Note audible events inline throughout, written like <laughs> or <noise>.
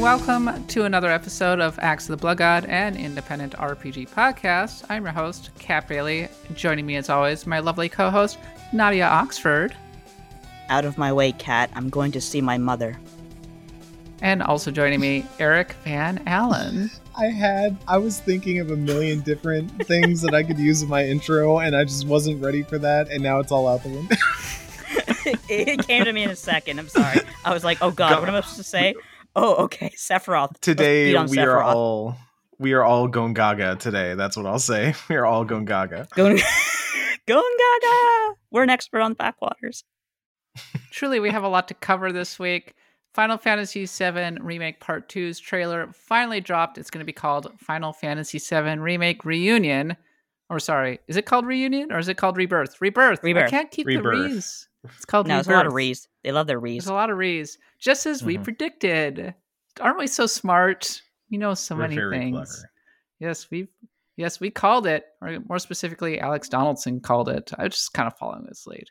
welcome to another episode of Axe of the Blood God, an independent RPG podcast. I'm your host, Kat Bailey. Joining me, as always, my lovely co host, Nadia Oxford. Out of my way, Kat. I'm going to see my mother. And also joining me, Eric Van Allen. I had, I was thinking of a million different things that I could use in my intro, and I just wasn't ready for that, and now it's all out the window. <laughs> it came to me in a second. I'm sorry. I was like, oh god, what am I supposed to say? Oh, okay, Sephiroth. Today we on are all we are all going gaga today. That's what I'll say. <laughs> We are all going gaga. going, <laughs> going gaga. We're an expert on the backwaters. Truly, we have a lot to cover this week. Final Fantasy VII Remake Part 2's trailer finally dropped. It's going to be called Final Fantasy VII Remake Reunion. Or, sorry, is it called Reunion or is it called Rebirth? Rebirth. Rebirth. I can't keep the Rebirth. re's. It's called No, Rebirth. there's a lot of rees. They love their rees. There's a lot of re's. Just as we Mhm. predicted. Aren't we so smart? We know so We're many very things. clever. Yes, we yes, we called it, or more specifically, Alex Donaldson called it. I was just kind of following his lead.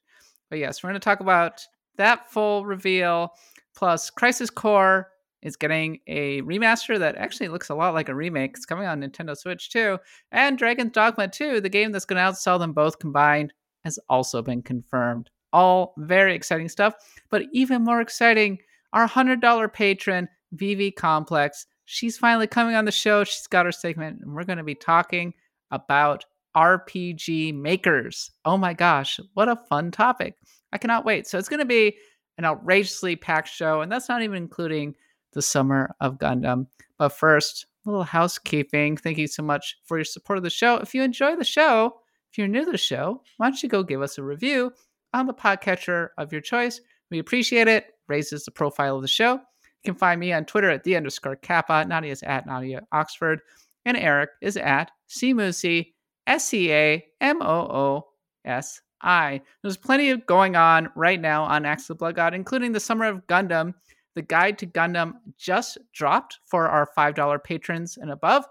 But yes, we're going to talk about that full reveal. Plus, Crisis Core is getting a remaster that actually looks a lot like a remake. It's coming on Nintendo Switch too. And Dragon's Dogma 2, the game that's going to outsell them both combined, has also been confirmed. All very exciting stuff. But even more exciting, our $100 patron, Vivicomplex. She's finally coming on the show. She's got her segment, and we're going to be talking about RPG makers. Oh my gosh, what a fun topic! I cannot wait. So it's going to be an outrageously packed show, and that's not even including the summer of Gundam. But first, a little housekeeping. Thank you so much for your support of the show. If you enjoy the show, if you're new to the show, why don't you go give us a review on the podcatcher of your choice? We appreciate it. Raises the profile of the show. You can find me on Twitter at the underscore Kappa. Nadia is at Nadia Oxford. And Eric is at Scamoosi, S C A M O O S I. There's plenty of going on right now on Axe of the Blood God, including the Summer of Gundam. The Guide to Gundam just dropped for our $5 patrons and above.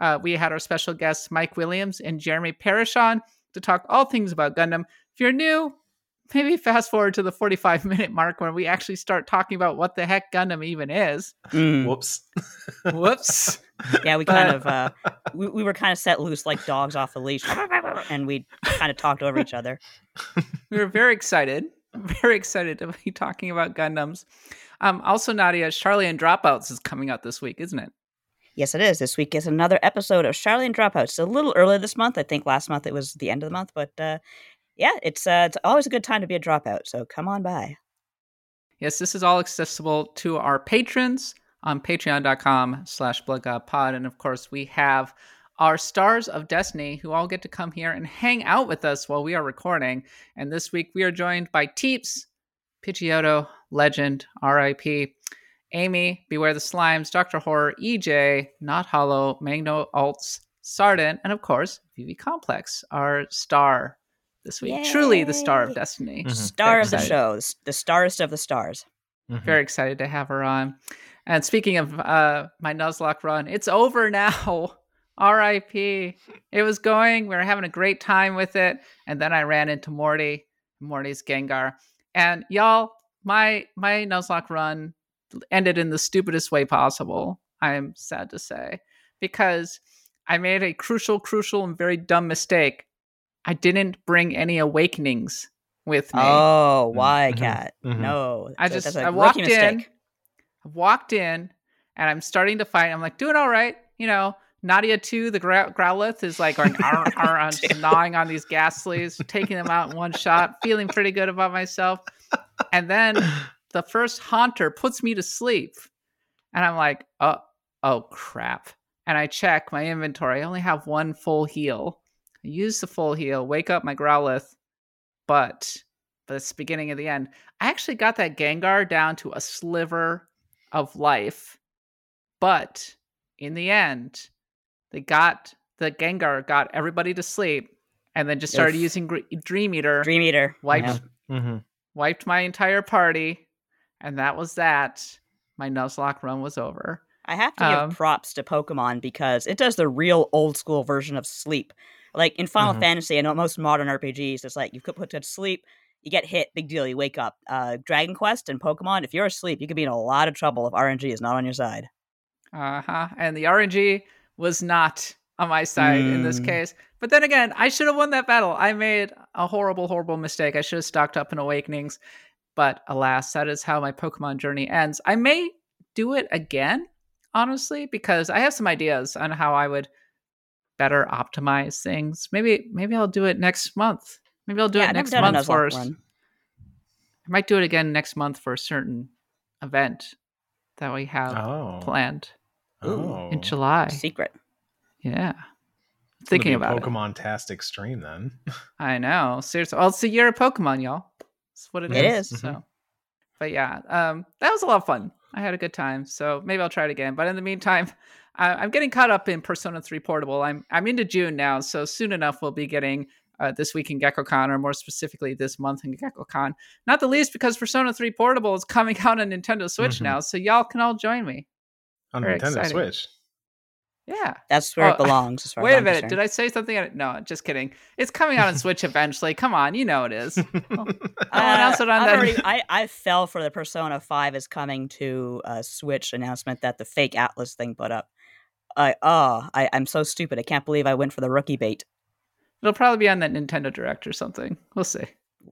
Uh, we had our special guests, Mike Williams and Jeremy Parrish, on to talk all things about Gundam. If you're new, maybe fast forward to the 45 minute mark when we actually start talking about what the heck Gundam even is. Mm. Whoops. Whoops. <laughs> Yeah, we kind of uh, we, we were kind of set loose like dogs off a leash, and we kind of talked over each other. <laughs> we were very excited, very excited to be talking about Gundams. Um, also, Nadia, Charlie and Dropouts is coming out this week, isn't it? Yes, it is. This week is another episode of Charlie and Dropouts. It's a little early this month. I think last month it was the end of the month, but uh, yeah, it's uh, it's always a good time to be a dropout. So come on by. Yes, this is all accessible to our patrons on patreon.com slash bloodgodpod. And of course, we have our stars of destiny who all get to come here and hang out with us while we are recording. And this week we are joined by Teeps, Pidgeotto, Legend, RIP, Amy, Beware the Slimes, Dr. Horror, EJ, Not Hollow, Magno Alts, Sardin, and of course, Vivi Complex, our star this week. Truly the star of Yay. destiny. Mhm. Star Very of the excited. show, the s- the starest of the stars. Mhm. Very excited to have her on. And speaking of uh, my Nuzlocke run, it's over now. <laughs> R.I.P. It was going. We were having a great time with it, and then I ran into Morty, Morty's Gengar, and y'all, my my Nuzlocke run ended in the stupidest way possible. I'm sad to say because I made a crucial, crucial, and very dumb mistake. I didn't bring any awakenings with me. Oh, why, Mhm. Kat? Mhm. No, I that's just a I rookie walked in, I walked in, and I'm starting to fight. I'm like doing all right, you know. Nadia too, the Grou- Growlithe is like going arr, <laughs> arr, I'm gnawing on these Gastlys, taking them out in one shot, feeling pretty good about myself. And then the first haunter puts me to sleep, and I'm like, oh, oh crap. And I check my inventory. I only have one full heal. I use the full heal, wake up my Growlithe, but but it's the beginning of the end. I actually got that Gengar down to a sliver of life, but in the end, they got the Gengar got everybody to sleep, and then just started Oof. using Gr- Dream Eater, Dream Eater. wiped Yeah. Mhm. wiped my entire party, and that was that. My Nuzlocke run was over. I have to Um, give props to Pokemon because it does the real old school version of sleep. Like in Final Mhm. Fantasy, and most modern RPGs, it's like you could put to sleep, you get hit, big deal, you wake up. Uh, Dragon Quest and Pokemon, if you're asleep, you could be in a lot of trouble if RNG is not on your side. Uh huh. And the RNG was not on my side in this Mm. case. But then again, I should have won that battle. I made a horrible, horrible mistake. I should have stocked up in Awakenings. But alas, that is how my Pokemon journey ends. I may do it again, honestly, because I have some ideas on how I would better optimize things. Maybe maybe I'll do it next month. Maybe I'll do yeah, it I've next month Nuzlocke first. one. I might do it again next month for a certain event that we have Oh. planned Oh. in July. Secret. Yeah. It's Thinking be about. Pokemon tastic stream then. <laughs> I know. Seriously. Well, it's the year of Pokemon, y'all. That's what it is. It is. So, but yeah, um, that was a lot of fun. I had a good time. So maybe I'll try it again. But in the meantime, I, I'm getting caught up in Persona 3 Portable. I'm I'm into June now, so soon enough we'll be getting uh, this week in Gekkoukan, or more specifically this month in Gekkoukan. Not the least because Persona 3 Portable is coming <laughs> out on Nintendo Switch Mhm. now, so y'all can all join me. On Very Nintendo exciting. Switch. Yeah. That's where Oh, it <laughs> belongs. As far Wait as a I'm minute. concerned. Did I say something? No, just kidding. It's coming out on Switch eventually. Come on, you know it is. <laughs> I'll announce it on that- already- I, I fell for the Persona 5 is coming to uh, Switch announcement that the fake Atlus thing put up. I oh, I, I'm so stupid. I can't believe I went for the rookie bait. It'll probably be on that Nintendo Direct or something. We'll see.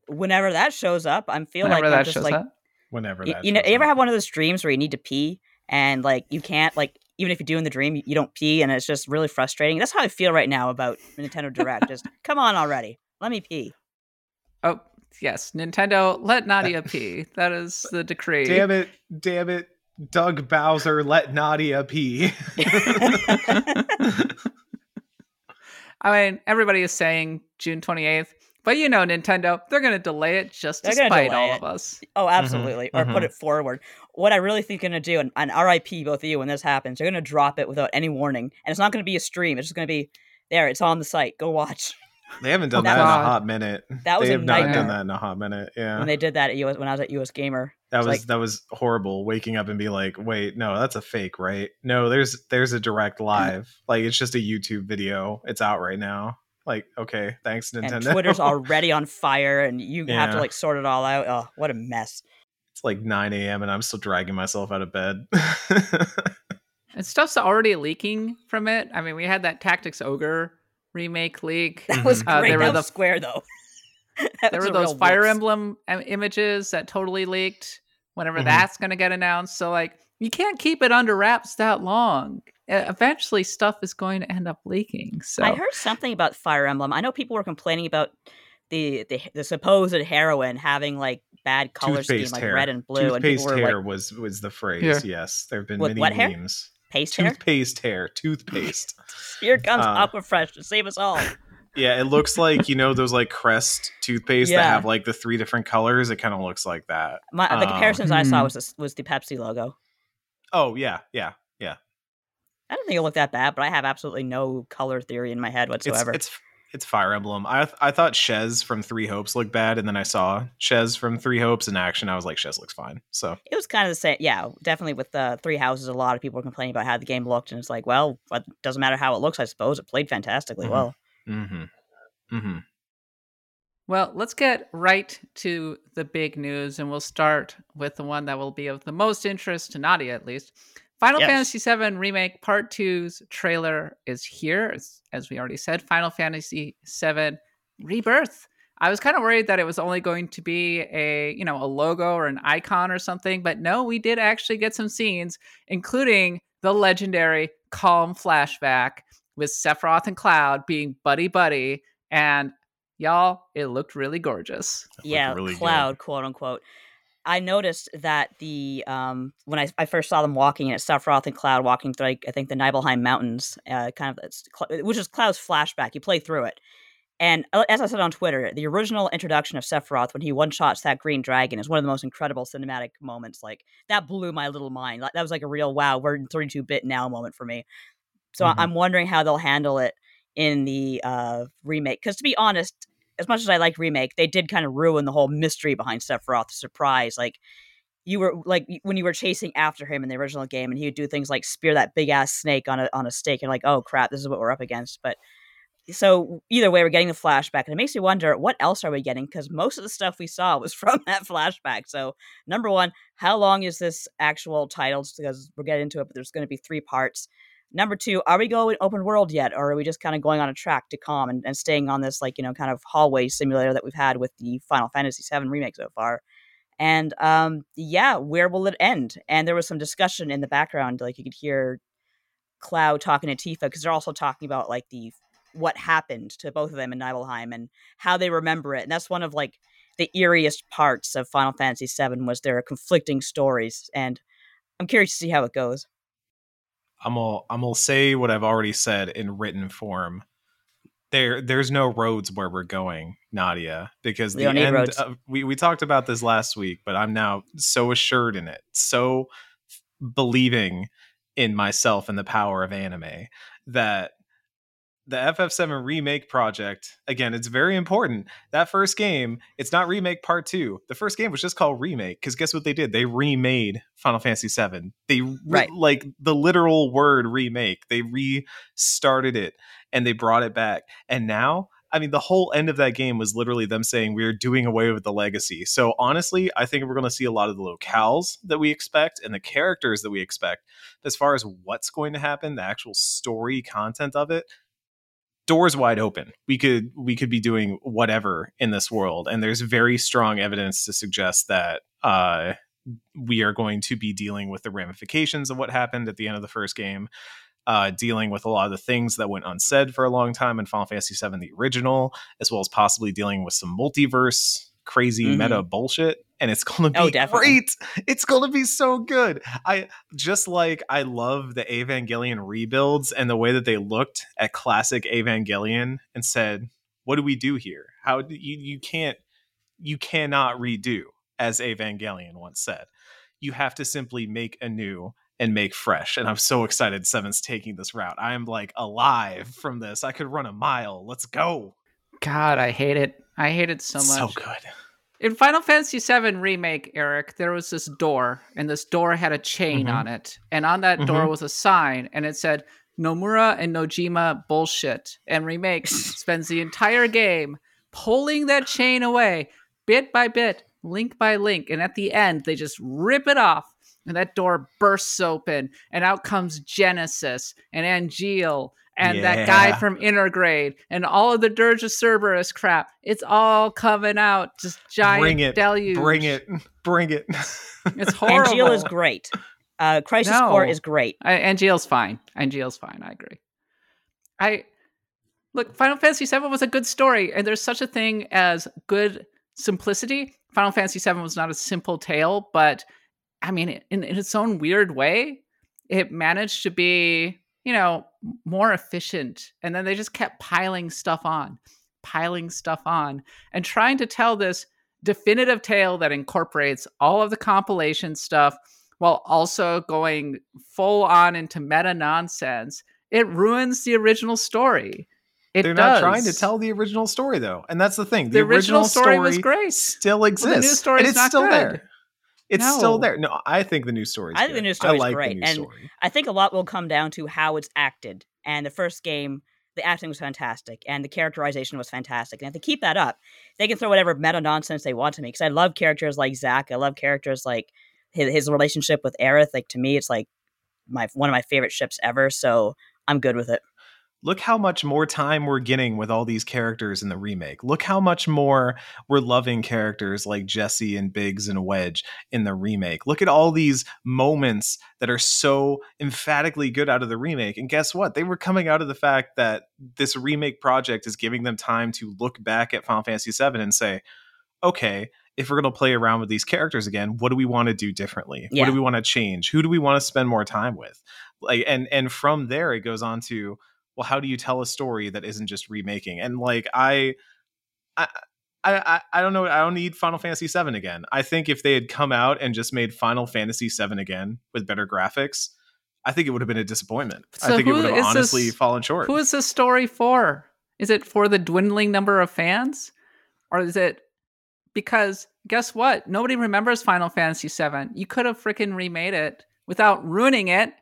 Whenever that shows up, I'm feel Whenever like that I'm just shows like up. Whenever that you know, shows you ever up. have one of those dreams where you need to pee and like you can't like even if you're doing the dream, you- you don't pee and it's just really frustrating. That's how I feel right now about Nintendo Direct. just <laughs> come on already, let me pee. Oh, yes. Nintendo, let Nadia <laughs> pee. That is the decree. Damn it, damn it. Doug Bowser let Nadia pee. I mean, everybody is saying June 28th, but you know, Nintendo, they're going to delay it just to They're gonna spite all it. of us. Oh, absolutely. Or put mhm. it forward. What I really think they're going to do, and, and RIP both of you when this happens, they're going to drop it without any warning. And it's not going to be a stream. It's just going to be there. It's on the site. Go watch. They haven't done That that, in a hot minute. That was they a have not done that in a hot minute. Yeah. When they did that at US, when I was at US Gamer. that it's was like- that was horrible waking up and be like, "Wait, no, that's a fake, right? No, there's there's a direct live. <laughs> Like it's just a YouTube video. It's out right now. Like, okay, thanks Nintendo. And Twitter's <laughs> already on fire, and you have to like sort it all out. Oh, what a mess. it's like 9 a.m. and I'm still dragging myself out of bed. And stuff's already leaking from it. I mean, we had that Tactics Ogre remake leak. That was Uh, great. there were the- was square, though. <laughs> That there was were those Fire whoops. Emblem images that totally leaked. Whenever Mhm. that's going to get announced, so like you can't keep it under wraps that long. Eventually, stuff is going to end up leaking. So I heard something about Fire Emblem. I know people were complaining about the the, the supposed heroine having like bad color scheme, like hair. red and blue, and Toothpaste people were hair like was was the phrase. Here. Yes, there have been What- many what hair? Memes. paste. Toothpaste hair, toothpaste. <laughs> Here comes Uh, Aquafresh to save us all. yeah, it looks <laughs> like you know those like Crest toothpaste that have like the three different colors. It kind of looks like that. My, the Um, comparisons I saw Hmm. was this, was the Pepsi logo. Oh yeah, yeah, yeah. I don't think it looked that bad, but I have absolutely no color theory in my head whatsoever. it's it's Fire Emblem. I th- I thought Shez from Three Hopes looked bad, and then I saw Shez from Three Hopes in action. I was like, Shez looks fine. So it was kind of the same. Yeah, definitely with the Three Houses, a lot of people were complaining about how the game looked, and it's like, well, it doesn't matter how it looks. I suppose it played fantastically Mhm. well. mm-hmm. Mm-hmm. Well, let's get right to the big news, and we'll start with the one that will be of the most interest to Nadia, at least. Final Yes. Fantasy VII Remake Part 2's trailer is here. As, as we already said, Final Fantasy VII Rebirth. I was kind of worried that it was only going to be a, you know, a logo or an icon or something, but no, we did actually get some scenes, including the legendary Kalm flashback with Sephiroth and Cloud being buddy buddy, and y'all, it looked really gorgeous. yeah, really good. cloud, quote unquote. I noticed that the um when I, I first saw them walking, it's Sephiroth and Cloud walking through, like, I think the Nibelheim Mountains, uh, kind of, it's which is Cloud's flashback. You play through it, and uh, as I said on Twitter, the original introduction of Sephiroth when he one shots that green dragon is one of the most incredible cinematic moments. Like that blew my little mind. Like, that was like a real wow, we're in 32 bit now moment for me. So Mhm. I'm wondering how they'll handle it in the uh, remake. Because to be honest, as much as I like remake, they did kind of ruin the whole mystery behind Sephiroth. The surprise, like you were like when you were chasing after him in the original game, and he would do things like spear that big ass snake on a on a stake, and like, oh crap, this is what we're up against. But so either way, we're getting the flashback, and it makes me wonder what else are we getting? Because most of the stuff we saw was <laughs> from that flashback. So number one, how long is this actual title? Because we'll get into it, but there's going to be three parts. Number two, are we going open world yet, or are we just kind of going on a track to Kalm and, and staying on this like you know kind of hallway simulator that we've had with the Final Fantasy VII remake so far? And um, yeah, where will it end? And there was some discussion in the background, like you could hear Cloud talking to Tifa because they're also talking about like the what happened to both of them in Nibelheim and how they remember it. And that's one of like the eeriest parts of Final Fantasy VII was their conflicting stories. And I'm curious to see how it goes. I'm gonna I'm gonna say what I've already said in written form. There there's no roads where we're going, Nadia, because We the end of, we we talked about this last week, but I'm now so assured in it, so believing in myself and the power of anime that the FF7 remake project, again, it's very important. That first game, it's not remake part two. The first game was just called remake because guess what they did? They remade Final Fantasy 7. They re- Right. like the literal word remake. They restarted it and they brought it back. And now, I mean, the whole end of that game was literally them saying we're doing away with the legacy. So honestly, I think we're going to see a lot of the locales that we expect and the characters that we expect. As far as what's going to happen, the actual story content of it, doors wide open. We could we could be doing whatever in this world, and there's very strong evidence to suggest that uh, we are going to be dealing with the ramifications of what happened at the end of the first game. Uh, dealing with a lot of the things that went unsaid for a long time in Final Fantasy VII, the original, as well as possibly dealing with some multiverse crazy Mhm. meta bullshit. And it's <laughs> going to Oh, be definitely. great. It's going to be so good. I just like I love the Evangelion rebuilds and the way that they looked at classic Evangelion and said, "What do we do here? How do you you can't you cannot redo as Evangelion once said. You have to simply make anew and make fresh. And I'm so excited Seven's taking this route. I am like alive from this. I could run a mile. Let's go. God, I hate it. I hate it so So much. good. In Final Fantasy VII Remake, Eric, there was this door, and this door had a chain Mhm. on it. And on that door Mhm. was a sign, and it said, Nomura and Nojima bullshit. And Remake <laughs> spends the entire game pulling that chain away, bit by bit, link by link. And at the end, they just rip it off, and that door bursts open, and out comes Genesis and angeal And that guy from Intergrade and all of the Dirge of Cerberus crap. It's all coming out. Just giant Bring it. deluge. Bring it. <laughs> Bring it. It's <laughs> horrible. angeal is great. Uh, Crisis No. Core is great. I, Angeal's fine. Angeal's fine. I agree. I look. Final Fantasy VII was a good story, and there's such a thing as good simplicity. Final Fantasy VII was not a simple tale, but I mean, in, in its own weird way, it managed to be, you know, more efficient. And then they just kept piling stuff on, piling stuff on, and trying to tell this definitive tale that incorporates all of the compilation stuff while also going full on into meta nonsense. It ruins the original story. It They're does. not trying to tell the original story though. And that's the thing. the, original, story, was great. Still exists. new story's and it's not still good. there. It's No. still there. No, I think the new story. I think the new story like great, and- story. I think a lot will come down to how it's acted. And the first game, the acting was fantastic, and the characterization was fantastic. And if they keep that up, they can throw whatever meta nonsense they want to me. Because I love characters like Zack. I love characters like his, his relationship with Aerith. Like to me, it's like my one of my favorite ships ever. So I'm good with it. Look how much more time we're getting with all these characters in the remake. Look how much more we're loving characters like Jesse and Biggs and Wedge in the remake. Look at all these moments that are so emphatically good out of the remake. And guess what? They were coming out of the fact that this remake project is giving them time to look back at Final Fantasy VII and say, okay, if we're going to play around with these characters again, what do we want to do differently? What do we want to change? Who do we want to spend more time with? Like and and from there it goes on to well, how do you tell a story that isn't just remaking? And like I, I, I, I- don't know. I don't need Final Fantasy VII again. I think if they had come out and just made Final Fantasy VII again with better graphics, I think it would have been a disappointment. I think it would have honestly this- fallen short. Who is this story for? Is it for the dwindling number of fans? Or is it because guess what? Nobody remembers Final Fantasy VII. You could have freaking remade it without ruining it.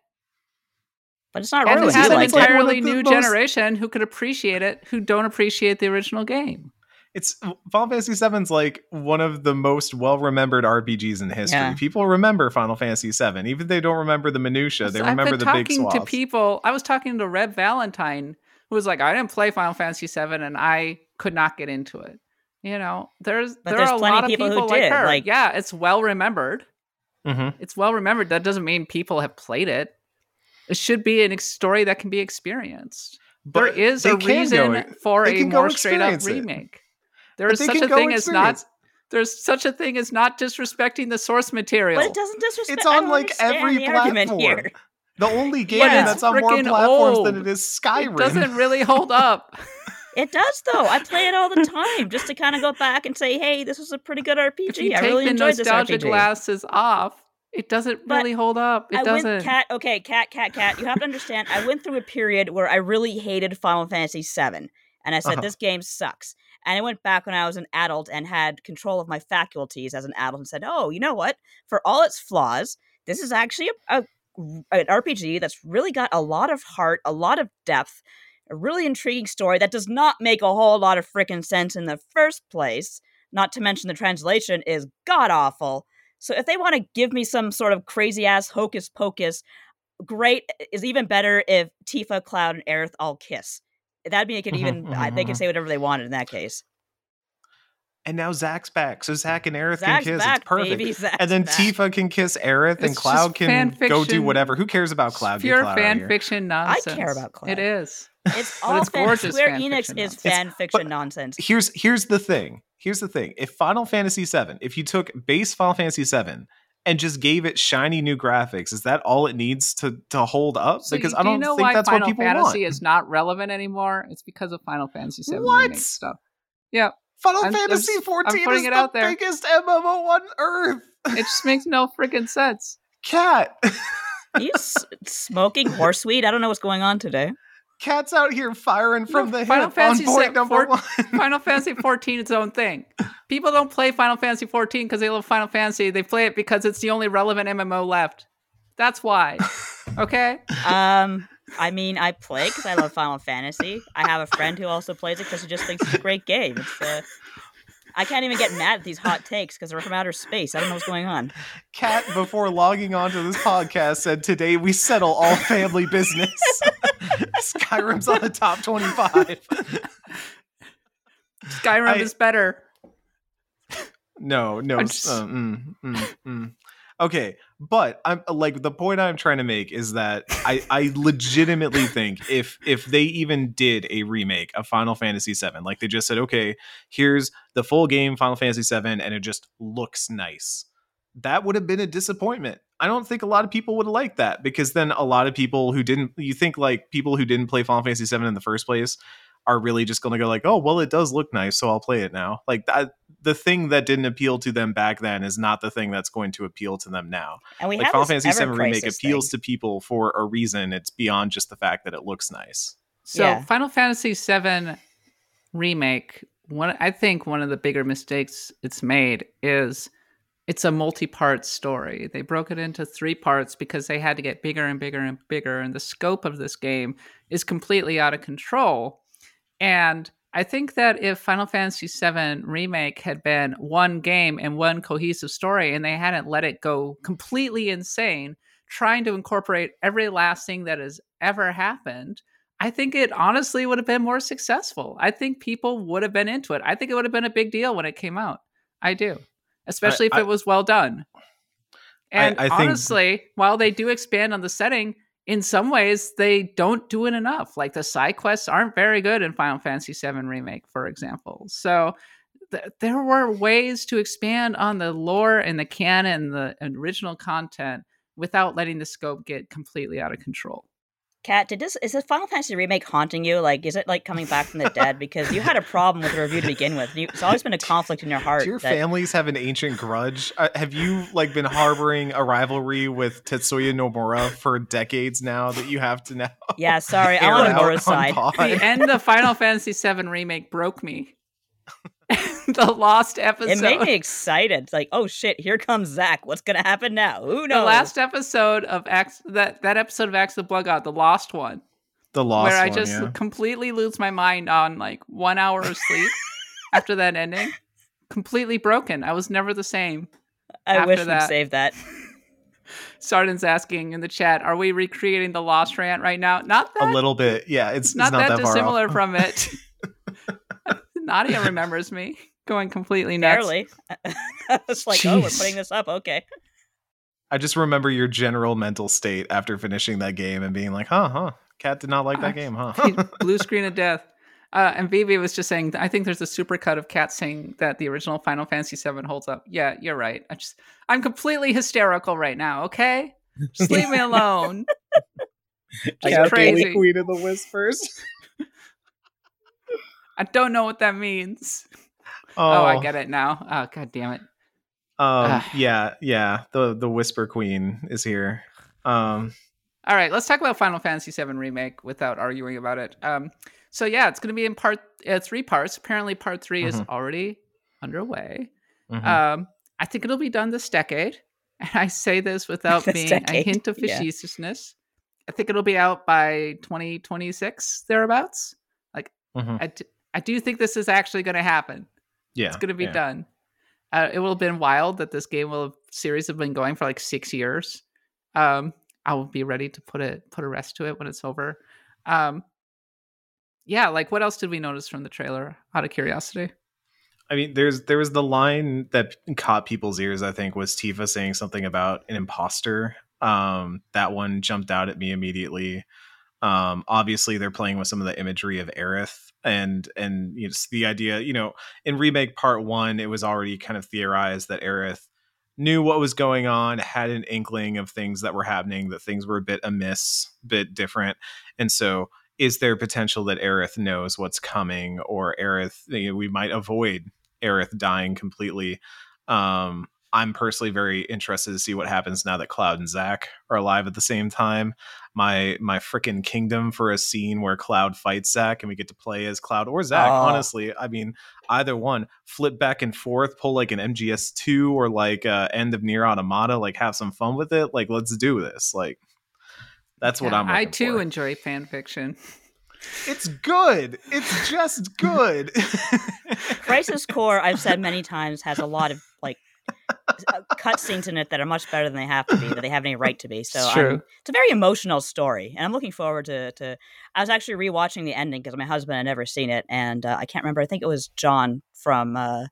But it's not and ruined. it has You an like entirely new most- generation who could appreciate it, who don't appreciate the original game. It's Final Fantasy VII's like one of the most well remembered RPGs in history. Yeah. People remember Final Fantasy VII, even if they don't remember the minutia. They I've remember been the big talking swaths. to people. I was talking to Reb Valentine, who was like, "I didn't play Final Fantasy VII, and I could not get into it." You know, there's But there there's are a lot of of people people, who like did, her. like- yeah, it's well remembered. Mhm. It's well remembered. That doesn't mean people have played it. It should be a ex- story that can be experienced. there But is they a can go- reason for a more straight up experience it. remake. There But is they such a thing as not. There's such a thing as not disrespecting the source material. But it doesn't disrespect. It's on like every the platform. here. The only <laughs> game But it's that's on more platforms old. than it is Skyrim. It doesn't really hold up. <laughs> It does though. I play it all the <laughs> time just to kind of go back and say, "Hey, this was a pretty good RPG. if you I take really the enjoyed this RPG." glasses off, it doesn't But really hold up. It I doesn't. went Kat. Okay, Kat, Kat, Kat. You have to understand. I went through a period where I really hated Final Fantasy VII, and I said Uh-huh. this game sucks. And I went back when I was an adult and had control of my faculties as an adult, and said, "Oh, you know what? For all its flaws, this is actually a, a an RPG that's really got a lot of heart, a lot of depth." A really intriguing story that does not make a whole lot of freaking sense in the first place. Not to mention the translation is god awful. So if they want to give me some sort of crazy ass hocus pocus, great is even better if Tifa, Cloud, and Aerith all kiss. That'd make it Mhm, even. I, they can mhm. say whatever they wanted in that case. And now Zack's back, so Zack and Aerith Zack's can kiss. back, it's perfect. baby. Zack's and then back. Tifa can kiss Aerith, and Cloud can fan go do whatever. Who cares about Cloud? Get Pure Cloud out of fan fiction nonsense. I care about Cloud. It is. It's <laughs> all it's fan- gorgeous Square fan Enix fiction is nonsense. fan fiction but- nonsense. here's here's the thing. Here's the thing. If Final Fantasy VII, if you took base Final Fantasy VII and just gave it shiny new graphics, is that all it needs to to hold up? So because you, I do don't you know think why that's Final what people Fantasy want. is not relevant anymore? It's because of Final Fantasy VII What? remake stuff. Yeah, Final I'm- I'm Fantasy s- I'm XIV putting is it the out there. biggest MMO on Earth. it just makes no freaking sense. <laughs> Kat, He's s- smoking <laughs> horseweed. I don't know what's going on today. Kat's out here firing from No, the Final hip Fantasy on point VII number four- one. <laughs> Final Fantasy 14 its own thing. People don't play Final Fantasy 14 because they love Final Fantasy. They play it because it's the only relevant MMO left. That's why. Okay? Um, I mean, I play because I love Final Fantasy. I have a friend who also plays it because he just thinks it's a great game. It's uh, I can't even get mad at these hot takes because they're from outer space. I don't know what's going on. Kat, before logging onto this podcast, said today we settle all family business. <laughs> Skyrim's on the top 25. Skyrim I- is better. No, no. Just- uh, mm, mm, mm. Okay, but I'm like the point I'm trying to make is that I I legitimately think if if they even did a remake of Final Fantasy VII, like they just said, okay, here's the full game Final Fantasy VII, and it just looks nice, that would have been a disappointment. I don't think a lot of people would liked that because then a lot of people who didn't, you think like people who didn't play Final Fantasy VII in the first place are really just going to go like, oh, well, it does look nice, so I'll play it now. Like that, the thing that didn't appeal to them back then is not the thing that's going to appeal to them now. And we like have Final Fantasy Ever VII remake appeals thing. to people for a reason. It's beyond just the fact that it looks nice. So Yeah. Final Fantasy VII remake, one I think one of the bigger mistakes it's made is it's a multi-part story. They broke it into three parts because they had to get bigger and bigger and bigger, and the scope of this game is completely out of control. And I think that if Final Fantasy VII remake had been one game and one cohesive story, and they hadn't let it go completely insane, trying to incorporate every last thing that has ever happened, I think it honestly would have been more successful. I think people would have been into it. I think it would have been a big deal when it came out. I do, especially if I- it was well done. And I think- honestly, while they do expand on the setting, in some ways they don't do it enough. Like the side quests aren't very good in Final Fantasy VII Remake, for example. So th- there were ways to expand on the lore and the canon, the original content, without letting the scope get completely out of control. Kat, did this is this Final Fantasy remake haunting you? Like, is it like coming back from the dead? Because you had a problem with the review to begin with. You, it's always been a conflict in your heart. Do your that- families have an ancient grudge? Uh, have you like been harboring a rivalry with Tetsuya Nomura for decades now that you have to now? <laughs> yeah, sorry, <laughs> air I'm on Nomura's side. pod? The end of Final Fantasy VII Remake broke me. <laughs> <laughs> the lost episode. It made me excited. It's like, oh shit, here comes Zack. What's gonna happen now? Who knows? the last episode of Axe that that episode of Axe the Blood God, the lost one, The lost where I just yeah. completely lose my mind on like one hour of sleep <laughs> after that ending. Completely broken. I was never the same. I after wish we'd that- save that. <laughs> Sardin's asking in the chat, are we recreating the lost rant right now? Not that a little bit. Yeah, it's it's not, not, that, that, far off. dissimilar from it. Nadia remembers me <laughs> going completely nuts. Barely. <laughs> I was like, oh, we're putting this up. Okay. I just remember your general mental state after finishing that game and being like, huh, huh. Kat did not like that Uh, game, huh? <laughs> Blue screen of death. Uh, and Vivi was just saying, I think there's a supercut of Kat saying that the original Final Fantasy VII holds up. Yeah, you're right. I just, I'm completely hysterical right now. Okay, just leave me alone. Kat Just crazy. Bailey Queen of the Whispers. I don't know what that means. Oh, I get it now. Oh, god damn it. Um, Ah. yeah, yeah. The the Whisper Queen is here. Um, All right, let's talk about Final Fantasy VII remake without arguing about it. Um, so yeah, it's going to be in part uh, three parts. Apparently, part 3 is Mhm. already underway. mhm. Um, I think it'll be done this decade, <laughs> and I say this without This being a hint of yeah. facetiousness. I think it'll be out by 2026 thereabouts. Mhm. I, d- I do think this is actually going to happen. yeah, It's going to be yeah. done. Uh, it will have been wild that this game will have, series have been going for like six years. Um, I will be ready to put it put a rest to it when it's over. Um, yeah, like what else did we notice from the trailer? Out of curiosity. I mean, there's there was the line that caught people's ears. I think was Tifa saying something about an imposter. Um, that one jumped out at me immediately. Um, obviously, they're playing with some of the imagery of Aerith and and you know, the idea. You know, in remake part one, it was already kind of theorized that Aerith knew what was going on, had an inkling of things that were happening, that things were a bit amiss, a bit different, and so is there potential that Aerith knows what's coming, or Aerith you know, we might avoid Aerith dying completely? Um, I'm personally very interested to see what happens now that Cloud and Zack are alive at the same time. My my freaking kingdom for a scene where Cloud fights Zack and we get to play as Cloud or Zack. Oh. Honestly, I mean either one. Flip back and forth, pull like an MGS two or like uh, End of NieR Automata. Like have some fun with it. Like let's do this. Like that's what Yeah, I'm. I too for. enjoy fan fiction. It's good. It's just <laughs> good. <laughs> Crisis Core, I've said many times, has a lot of like cutscenes in it that are much better than they have to be, that they have any right to be. <laughs> So It's true. it's a very emotional story, and I'm looking forward to. to I was actually rewatching the ending because my husband had never seen it, and uh, I can't remember. I think it was John from uh,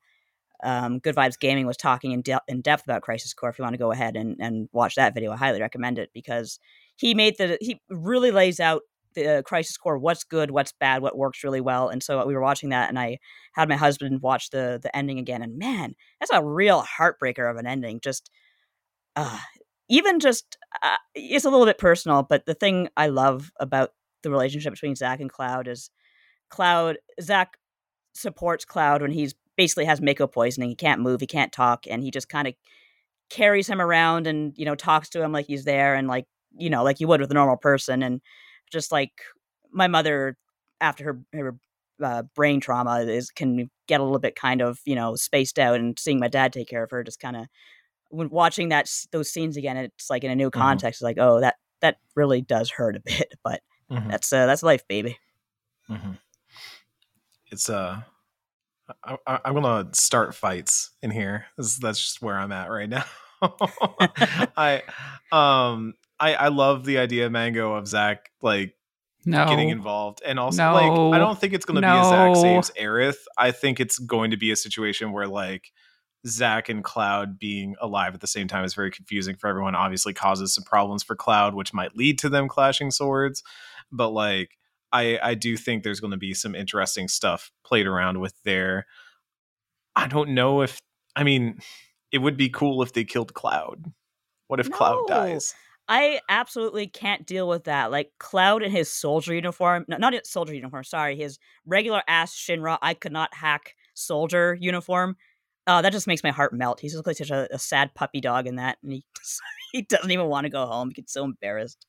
um, Good Vibes Gaming was talking in, de- in depth about Crisis Core. If you want to go ahead and, and watch that video, I highly recommend it because he made the he really lays out the uh, Crisis Core, what's good, what's bad, what works really well, and so we were watching that, and I had my husband watch the the ending again, and man, that's a real heartbreaker of an ending. Just uh, even just uh, it's a little bit personal, but the thing I love about the relationship between Zack and Cloud is Cloud Zack supports Cloud when he's basically has Mako poisoning. He can't move, he can't talk, and he just kind of carries him around and you know talks to him like he's there and like you know like you would with a normal person and just like my mother after her her uh, brain trauma is can get a little bit kind of you know spaced out and seeing my dad take care of her just kind of when watching that those scenes again it's like in a new Mhm. context it's like oh that that really does hurt a bit <laughs> but Mhm, that's uh, that's life baby mhm. It's uh, I, I, I'm gonna start fights in here. This, that's just where I'm at right now. <laughs> I um I I love the idea, Mango, of Zack like No. getting involved. And also, like, I don't think it's going to be a Zack No. saves Aerith. I think it's going to be a situation where, like, Zack and Cloud being alive at the same time is very confusing for everyone. Obviously, causes some problems for Cloud, which might lead to them clashing swords. But, like, I, I do think there's going to be some interesting stuff played around with there. I don't know if, I mean, it would be cool if they killed Cloud. What if Cloud dies? I absolutely can't deal with that. Like Cloud in his soldier uniform, no, not his soldier uniform. Sorry, his regular ass Shinra. I could not hack soldier uniform. Uh, that just makes my heart melt. He's looks like such a, a sad puppy dog in that, and he <laughs> he doesn't even want to go home. He gets so embarrassed.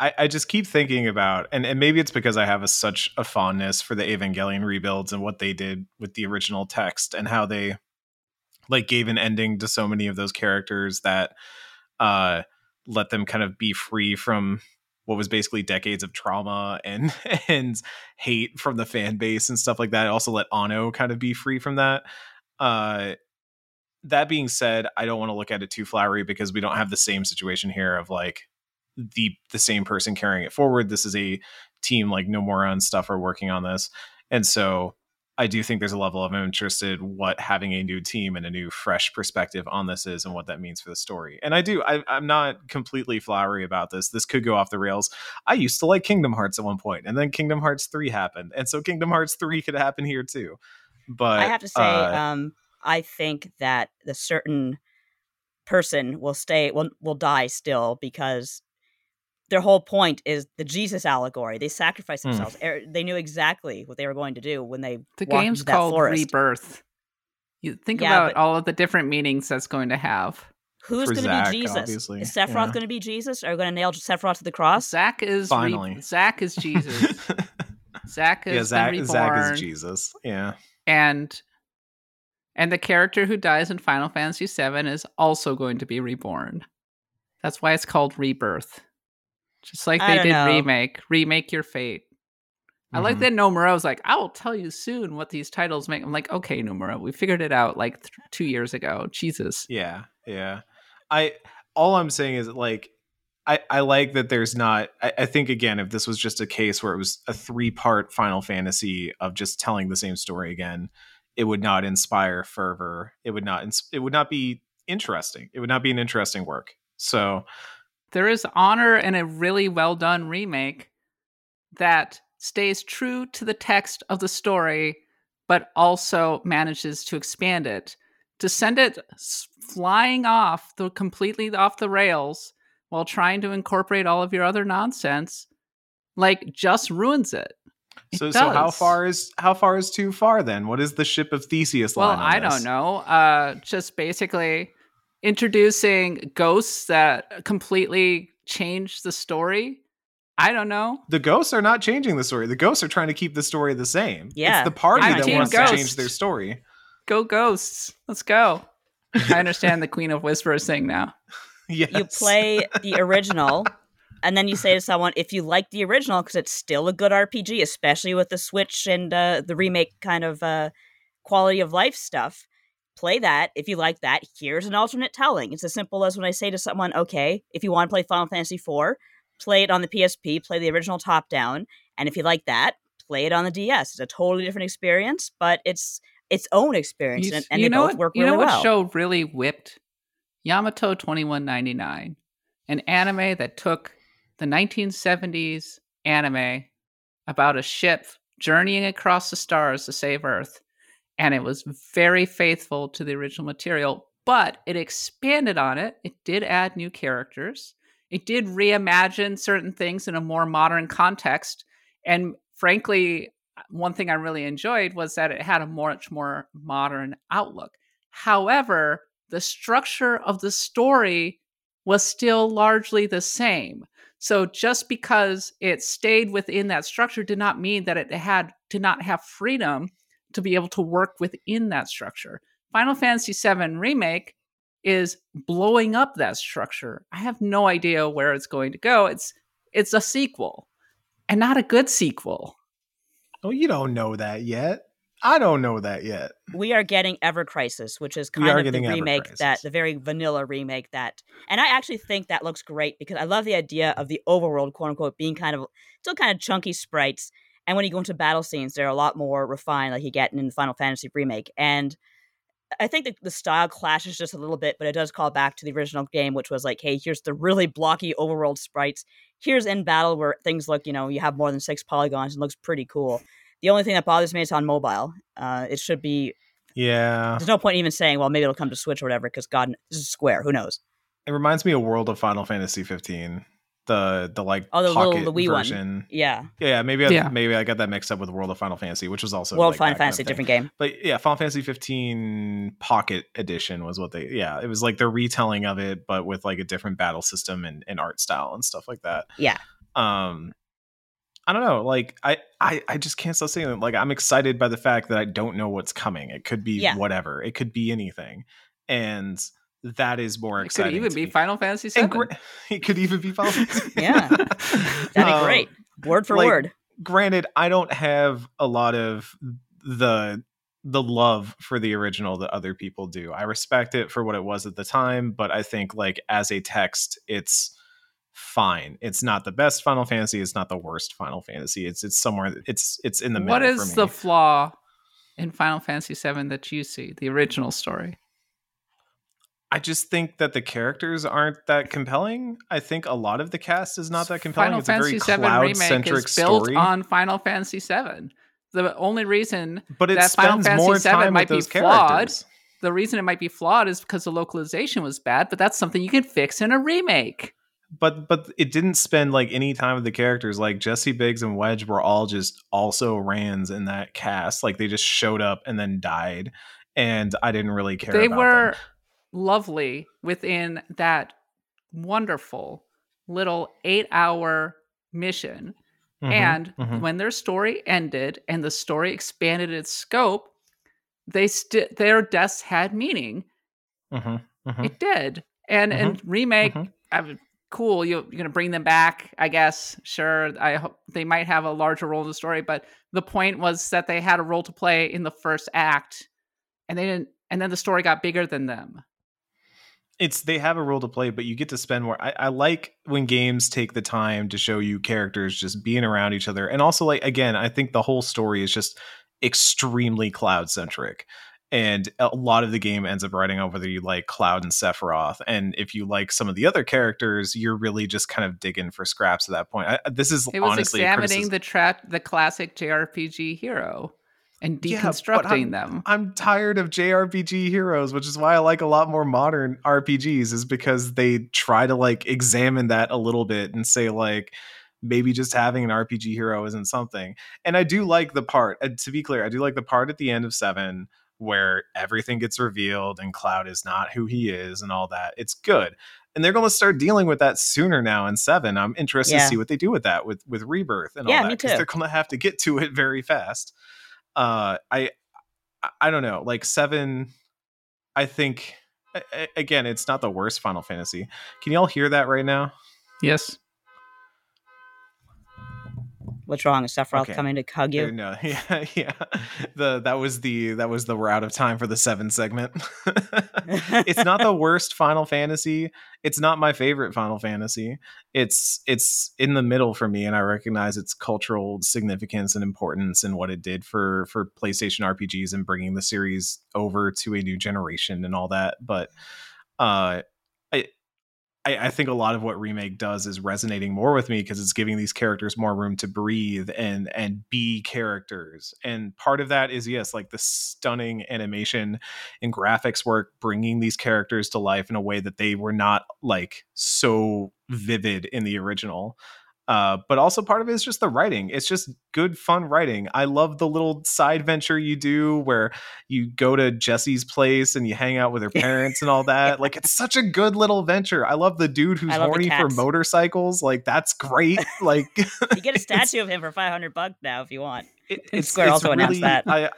I, I just keep thinking about, and, and maybe it's because I have a, such a fondness for the Evangelion rebuilds and what they did with the original text and how they like gave an ending to so many of those characters that uh let them kind of be free from what was basically decades of trauma and <laughs> and hate from the fan base and stuff like that. Also let Anno kind of be free from that. Uh that being said, I don't want to look at it too flowery because we don't have the same situation here of like the the same person carrying it forward. This is a team like Nomura and stuff are working on this. And so I do think there's a level of interest in what having a new team and a new fresh perspective on this is and what that means for the story. And I do, I, I'm not completely flowery about this. This could go off the rails. I used to like Kingdom Hearts at one point, and then Kingdom Hearts 3 happened. And so Kingdom Hearts 3 could happen here too. But I have to say, uh, um, I think that the certain person will stay will will die still because their whole point is the Jesus allegory. They sacrificed Hmm. themselves. Er, They knew exactly what they were going to do when they The walked game's into that called forest. Rebirth. You think Yeah, about all of the different meanings that's going to have. Who's going to be Jesus? obviously, Is Sephiroth yeah. going to be Jesus? Are we going to nail Sephiroth to the cross? Zack is re- Finally. Zack is Jesus. <laughs> Zack is yeah, Zack, Zack is Jesus. Yeah. and and the character who dies in Final Fantasy VII is also going to be reborn. That's why it's called Rebirth. Just like they did know. remake, remake your fate. I like Mhm. that Nomura was like, I will tell you soon what these titles make. I'm like, okay, Nomura, we figured it out like th- two years ago. Jesus. Yeah, yeah. I all I'm saying is like I, I like that there's not I, I think again if this was just a case where it was a three part Final Fantasy of just telling the same story again, it would not inspire fervor. It would not ins- it would not be interesting. It would not be an interesting work. So There is honor in a really well done remake that stays true to the text of the story, but also manages to expand it. To send it flying off the completely off the rails while trying to incorporate all of your other nonsense, like just ruins it. It so so how far is how far is too far then? What is the ship of Theseus Well, line? on I this? don't know. Uh, just basically introducing ghosts that completely change the story. I don't know. The ghosts are not changing the story. The ghosts are trying to keep the story the same. Yeah, it's the party I'm that wants Ghost. to change their story. Go ghosts. Let's go. I understand the Queen of Whispers thing now. <laughs> Yes. You play the <laughs> original, and then you say to someone, if you like the original, because it's still a good RPG, especially with the Switch and uh, the remake kind of uh, quality of life stuff, play that. If you like that, here's an alternate telling. It's as simple as when I say to someone, okay, if you want to play Final Fantasy IV, play it on the PSP, play the original top down, and if you like that, play it on the DS. It's a totally different experience, but it's its own experience, You, and, and you they both what? work You really know what well. show really whipped Yamato twenty one ninety nine, an anime that took the nineteen seventies anime about a ship journeying across the stars to save Earth, and it was very faithful to the original material, but it expanded on it. It did add new characters. It did reimagine certain things in a more modern context, and frankly, one thing I really enjoyed was that it had a much more modern outlook. However, the structure of the story was still largely the same. So just because it stayed within that structure did not mean that it had did not have freedom to be able to work within that structure. Final Fantasy VII Remake is blowing up that structure. I have no idea where it's going to go. It's it's a sequel and not a good sequel. Oh, you don't know that yet. I don't know that yet. we are getting Ever Crisis, which is kind of the getting Ever remake Crisis. that the very vanilla remake that, and I actually think that looks great because I love the idea of the overworld, quote unquote, being kind of still kind of chunky sprites, and when you go into battle scenes, they're a lot more refined, like you get in the Final Fantasy remake, and I think the, the style clashes just a little bit, but it does call back to the original game, which was like, hey, here's the really blocky overworld sprites. Here's in battle where things look, you know, you have more than six polygons and looks pretty cool. The only thing that bothers me is on mobile. Uh, it should be Yeah. there's no point even saying, well, maybe it'll come to Switch or whatever, because God, this is Square. Who knows? It reminds me of World of Final Fantasy 15. The the like Oh, the little- the Wii one. version. Yeah, Yeah, yeah, maybe I, Yeah. maybe I got that mixed up with World of Final Fantasy, which was also World like Final that kind of Fantasy, different game. But yeah, Final Fantasy 15 Pocket Edition was what they yeah, it was like the retelling of it, but with like a different battle system and, and art style and stuff like that. Yeah. Um, I don't know. Like I, I, I just can't stop saying it. Like I'm excited by the fact that I don't know what's coming. It could be Yeah. whatever. It could be anything, and that is more exciting. It could even be me. Final Fantasy VII. gra- <laughs> it could even be Final <laughs> Fantasy. Yeah. That'd be Um, great. Word for like, word. Granted, I don't have a lot of the the love for the original that other people do. I respect it for what it was at the time, but I think like as a text, it's fine. It's not the best Final Fantasy. It's not the worst Final Fantasy. It's it's somewhere. It's it's in the middle. what for me. the flaw in Final Fantasy VII that you see? The original story. I just think that the characters aren't that compelling. I think a lot of the cast is not that compelling. Final it's a Fantasy very VII cloud remake centric is built story, on Final Fantasy VII. The only reason but it that Final spends Fantasy more VII time might with be those flawed. characters. the reason it might be flawed is because the localization was bad, but that's something you can fix in a remake. but but it didn't spend like any time with the characters like jesse biggs and wedge were all just also rans in that cast like they just showed up and then died and i didn't really care they were them. Lovely within that wonderful little eight hour mission. Mhm, and mhm. when their story ended and the story expanded its scope, they st- their deaths had meaning. Mhm, mhm. It did. And and remake, mhm. I mean, cool. You, you're gonna bring them back, I guess. Sure. I hope they might have a larger role in the story, but the point was that they had a role to play in the first act, and they didn't. And then the story got bigger than them. It's they have a role to play, but you get to spend more. I, I like when games take the time to show you characters just being around each other, and also like again, I think the whole story is just extremely cloud centric. And a lot of the game ends up riding over whether you like Cloud and Sephiroth, and if you like some of the other characters, you're really just kind of digging for scraps at that point. I, this is It was honestly examining the tra- the classic JRPG hero and Yeah, deconstructing them. I'm tired of JRPG heroes, which is why I like a lot more modern RPGs, is because they try to like examine that a little bit and say like maybe just having an RPG hero isn't something. And I do like the part, uh, to be clear, I do like the part at the end of seven where everything gets revealed and Cloud is not who he is and all that. It's good. And they're going to start dealing with that sooner now in seven. I'm interested Yeah. to see what they do with that with with Rebirth and Yeah, all that because they're going to have to get to it very fast. Uh, I I- don't know. Like seven, I think again, it's not the worst Final Fantasy. Can y'all hear that right now? yes. What's wrong? Is Sephiroth Okay. coming to hug Uh, you? No, <laughs> yeah, yeah. The that was the that was the we're out of time for the seven segment. <laughs> it's not the <laughs> worst Final Fantasy. It's not my favorite Final Fantasy. It's it's in the middle for me, and I recognize its cultural significance and importance and what it did for for PlayStation RPGs and bringing the series over to a new generation and all that. But uh. I, I think a lot of what remake does is resonating more with me because it's giving these characters more room to breathe and and be characters. And part of that is yes, like the stunning animation and graphics work, bringing these characters to life in a way that they were not like so vivid in the original. Uh, but also part of it is just the writing. It's just good, fun writing. I love the little side venture you do where you go to Jesse's place and you hang out with her <laughs> parents and all that. Like it's such a good little venture. I love the dude who's horny for motorcycles. Like that's great. <laughs> Like You get a <laughs> statue of him for 500 bucks now if you want. it, And Square also announced that. I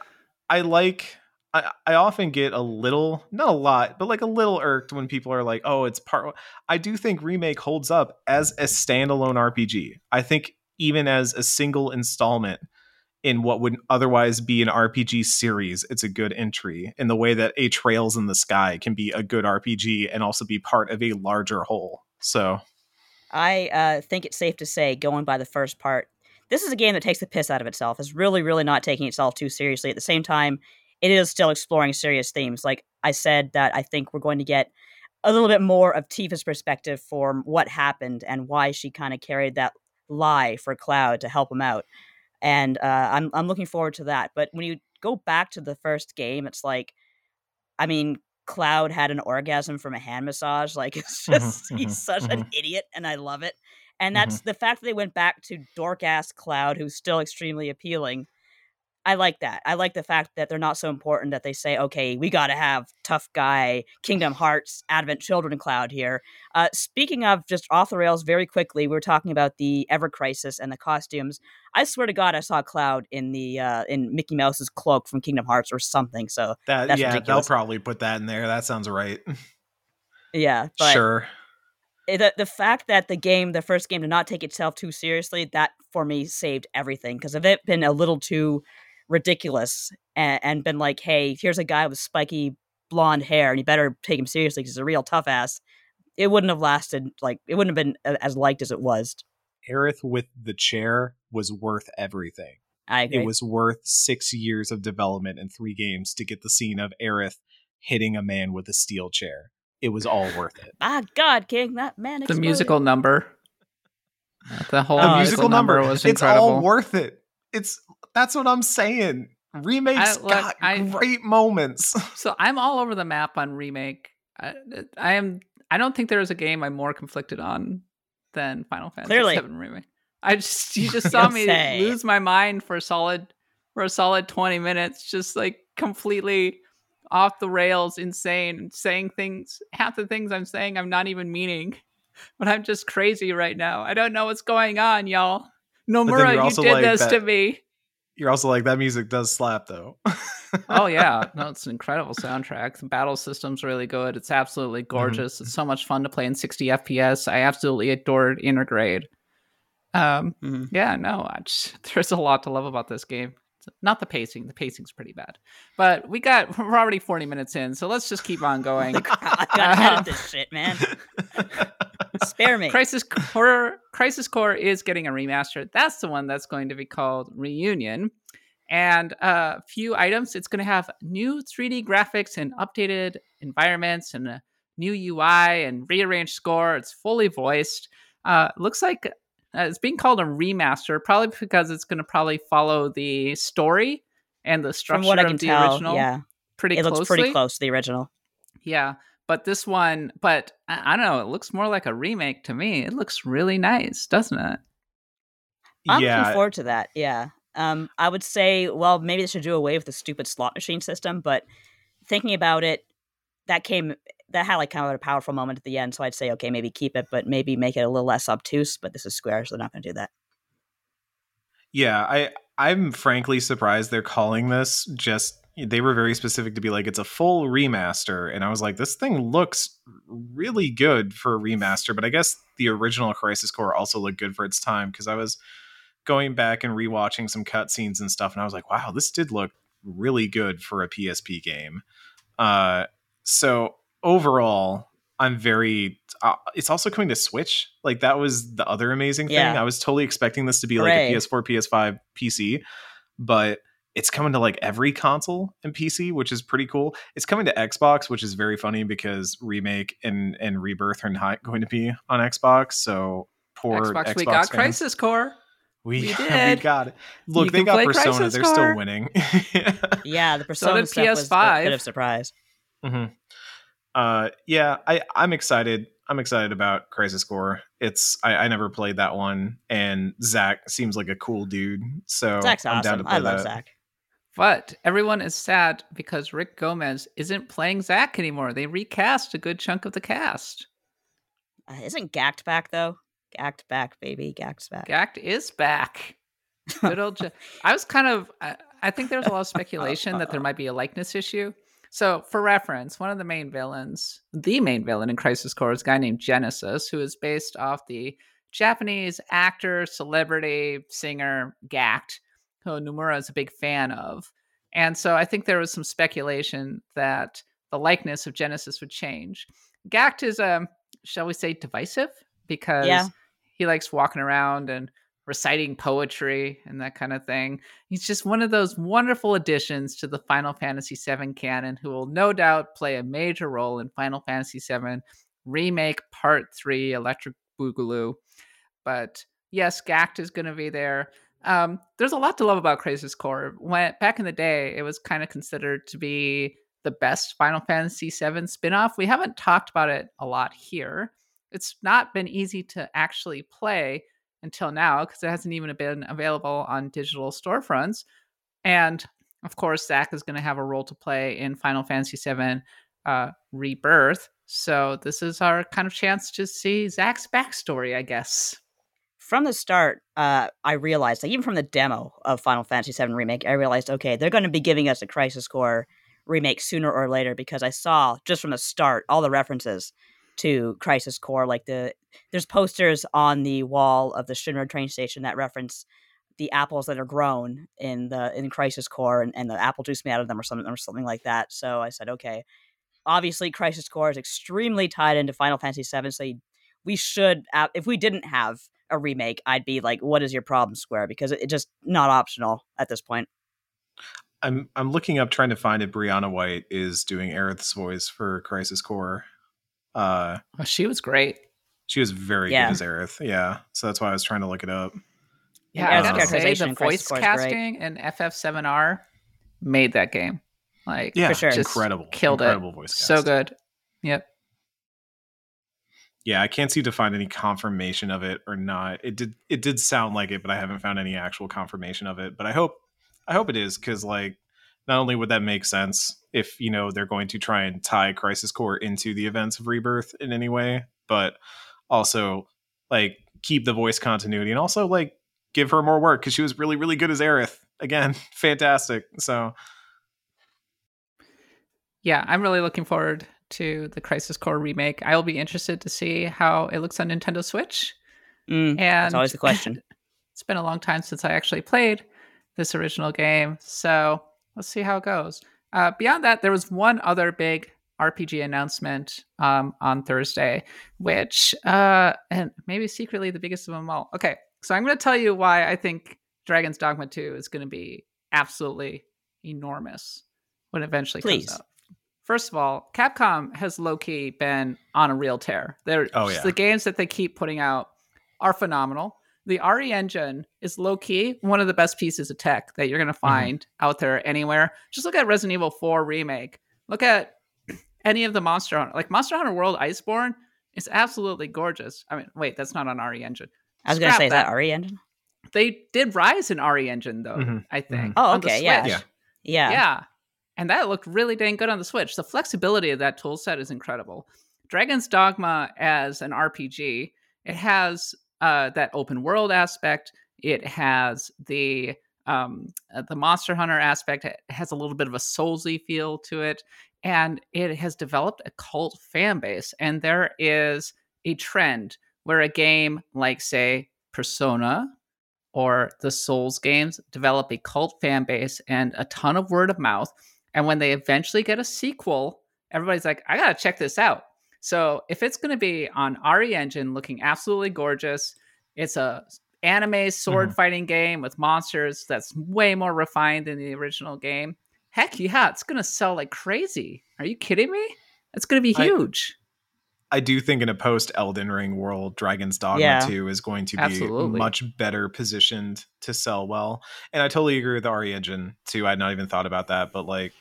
I like I, I often get a little, not a lot, but like a little irked when people are like, "Oh, it's part." I do think remake holds up as a standalone RPG. I think even as a single installment in what would otherwise be an RPG series, it's a good entry in the way that a Trails in the Sky can be a good RPG and also be part of a larger whole. So I uh, think it's safe to say, going by the first part, this is a game that takes the piss out of itself. It's really, really not taking itself too seriously. At the same time, it is still exploring serious themes. Like I said, that I think we're going to get a little bit more of Tifa's perspective for what happened and why she kind of carried that lie for Cloud to help him out. And uh, I'm I'm looking forward to that. But when you go back to the first game, it's like, I mean, Cloud had an orgasm from a hand massage. Like <laughs> it's just mhm, he's such an mhm. idiot, and I love it. And that's the fact that they went back to dork ass Cloud, who's still extremely appealing. I like that. I like the fact that they're not so important that they say, okay, we got to have tough guy, Kingdom Hearts, Advent Children Cloud here. Uh, speaking of just off the rails, very quickly, we were talking about the Ever Crisis and the costumes. I swear to God, I saw Cloud in the uh, in Mickey Mouse's cloak from Kingdom Hearts or something. So That That's yeah, ridiculous. they'll probably put that in there. That sounds right. yeah, <laughs> but sure. the the fact that the game, the first game, did not take itself too seriously, that for me saved everything. Because if it been a little too ridiculous and, and been like, hey, here's a guy with spiky blonde hair, and you better take him seriously because he's a real tough ass, it wouldn't have lasted. Like it wouldn't have been as liked as it was. Aerith with the chair was worth everything. I agree. It was worth six years of development and three games to get the scene of Aerith hitting a man with a steel chair. It was all worth it. <laughs> My God, King, that man. The musical number. The whole the musical, number, was incredible. it's all worth it. It's that's what I'm saying. Remakes I- look, got I- great moments. <laughs> so I'm all over the map on remake. I, I am. I don't think there is a game I'm more conflicted on than Final Fantasy Clearly. VII remake. I just you <laughs> just saw me Say. lose my mind for a solid for a solid 20 minutes, just like completely off the rails, insane, saying things. Half the things I'm saying I'm not even meaning, <laughs> but I'm just crazy right now. I don't know what's going on, y'all. Nomura, you're you did like this that- to me. You're also like that music does slap though. oh yeah, <laughs> no, it's an incredible soundtrack. The battle system's really good. It's absolutely Mm-hmm. gorgeous. It's so much fun to play in 60 FPS. I absolutely adored Intergrade. Um, Mhm. yeah, no, I just, <laughs> there's a lot to love about this game. Not the pacing. The pacing's pretty bad, but we got <laughs> we're already 40 minutes in, so let's just keep on going. I gotta edit this shit, man. Spare me. Crisis Core Crisis Core is getting a remaster. That's the one that's going to be called Reunion. And a few items. It's going to have new 3D graphics and updated environments and a new UI and rearranged score. It's fully voiced. Uh, looks like uh, it's being called a remaster, probably because it's going to probably follow the story and the structure From what I of the tell, original yeah, pretty it closely. looks pretty close to the original. Yeah, but this one, but I, I don't know. It looks more like a remake to me. It looks really nice, doesn't it? I'm yeah, looking forward to that. Yeah. Um, I would say, well, maybe they should do away with the stupid slot machine system. But thinking about it, that came that had like kind of a powerful moment at the end. So I'd say, okay, maybe keep it, but maybe make it a little less obtuse. But this is Square, so they're not going to do that. Yeah, I I'm frankly surprised they're calling this just they were very specific to be like it's a full remaster and I was like this thing looks really good for a remaster, but I guess the original Crisis Core also looked good for its time because I was going back and rewatching some cutscenes and stuff and I was like, wow, this did look really good for a PSP game. Uh so overall I'm very. Uh, it's also coming to Switch. Like that was the other amazing thing. Yeah. I was totally expecting this to be Hooray. like a PS4, PS5, PC, but it's coming to like every console and PC, which is pretty cool. It's coming to Xbox, which is very funny because remake and and rebirth are not going to be on Xbox. So poor Xbox, Xbox we got fans. Crisis Core. We, We <laughs> we got it. Look, You they got Persona. Crisis They're Core. still winning. <laughs> Yeah, the Persona did stuff was a PS5. bit of surprise. hmm Uh, yeah, I I'm excited. I'm excited about Crisis Core. It's I, I never played that one, and Zack seems like a cool dude. So Zack's I'm down to play I love that. Zack. But everyone is sad because Rick Gomez isn't playing Zack anymore. They recast a good chunk of the cast. Uh, isn't Gackt back though? Gackt back, baby. Gackt's back. Gackt is back. <laughs> Good old. I was kind of. I, I think there's a lot of speculation that there might be a likeness issue. So, for reference, one of the main villains, the main villain in Crisis Core, is a guy named Genesis, who is based off the Japanese actor, celebrity, singer Gackt, who Nomura is a big fan of. And so, I think there was some speculation that the likeness of Genesis would change. Gackt is, um, shall we say, divisive because Yeah. he likes walking around and reciting poetry and that kind of thing. He's just one of those wonderful additions to the Final Fantasy VII canon who will no doubt play a major role in Final Fantasy VII Remake Part 3 Electric Boogaloo. But yes, Gackt is going to be there. Um, there's a lot to love about Crisis Core. When back in the day, it was kind of considered to be the best Final Fantasy VII spin-off. We haven't talked about it a lot here. It's not been easy to actually play until now because it hasn't even been available on digital storefronts. And of course, Zack is going to have a role to play in Final Fantasy VII uh, Rebirth. So this is our kind of chance to see Zack's backstory, I guess. From the start, uh, I realized, like, even from the demo of Final Fantasy VII Remake, I realized, okay, they're going to be giving us a Crisis Core remake sooner or later because I saw just from the start all the references to Crisis Core. Like the there's posters on the wall of the Shinra train station that reference the apples that are grown in the in Crisis Core and, and the apple juice made out of them or something or something like that. So I said, okay, obviously Crisis Core is extremely tied into Final Fantasy VII. So we should, if we didn't have a remake, I'd be like, what is your problem, Square? Because it's just not optional at this point. I'm I'm looking up trying to find if Briana White is doing Aerith's voice for Crisis Core. Uh, oh, she was great. She was very yeah. good as Aerith. Yeah, so that's why I was trying to look it up. Yeah, I gotta say the voice casting and FF7R made that game. Like, yeah, for sure, incredible, killed incredible it. Voice cast. So good. Yep. Yeah, I can't seem to find any confirmation of it or not. It did it did sound like it, but I haven't found any actual confirmation of it. But I hope I hope it is because like not only would that make sense if you know they're going to try and tie Crisis Core into the events of Rebirth in any way, but also like keep the voice continuity and also like give her more work because she was really really good as Aerith. Again, <laughs> fantastic. So yeah, I'm really looking forward to the Crisis Core remake. I will be interested to see how it looks on Nintendo Switch. Mm, and that's always the question. <laughs> it's been a long time since I actually played this original game, so let's see how it goes. Uh, beyond that, there was one other big RPG announcement um, on Thursday, which, uh, and maybe secretly the biggest of them all. Okay, so I'm going to tell you why I think Dragon's Dogma 2 is going to be absolutely enormous when it eventually Please. comes out. First of all, Capcom has low key been on a real tear. They're, oh, yeah. The games that they keep putting out are phenomenal. The RE engine is low key one of the best pieces of tech that you're going to mm-hmm. find mm-hmm. out there anywhere. Just look at Resident Evil 4 remake. Look at <clears throat> any of the Monster Hunter, like Monster Hunter World Iceborne. is absolutely gorgeous. I mean, wait, that's not on RE engine. I was going to say, that. is that RE engine? They did Rise in RE engine though. Mm-hmm. I think. Mm-hmm. Oh, okay, yeah. yeah, yeah, yeah and that looked really dang good on the Switch. The flexibility of that tool set is incredible. Dragon's Dogma as an RPG, it has uh, that open world aspect. It has the um, uh, the Monster Hunter aspect. It has a little bit of a Soulsy feel to it, and it has developed a cult fan base. And there is a trend where a game like, say, Persona or the Souls games develop a cult fan base and a ton of word of mouth and when they eventually get a sequel, everybody's like, I gotta check this out. So if it's gonna be on RE Engine looking absolutely gorgeous, it's a anime sword mm-hmm. fighting game with monsters that's way more refined than the original game. Heck yeah, it's gonna sell like crazy. Are you kidding me? It's gonna be huge. I, I do think in a post Elden Ring world, Dragon's Dogma yeah. 2 is going to be Absolutely. much better positioned to sell well. And I totally agree with the RE engine too. I'd not even thought about that, but like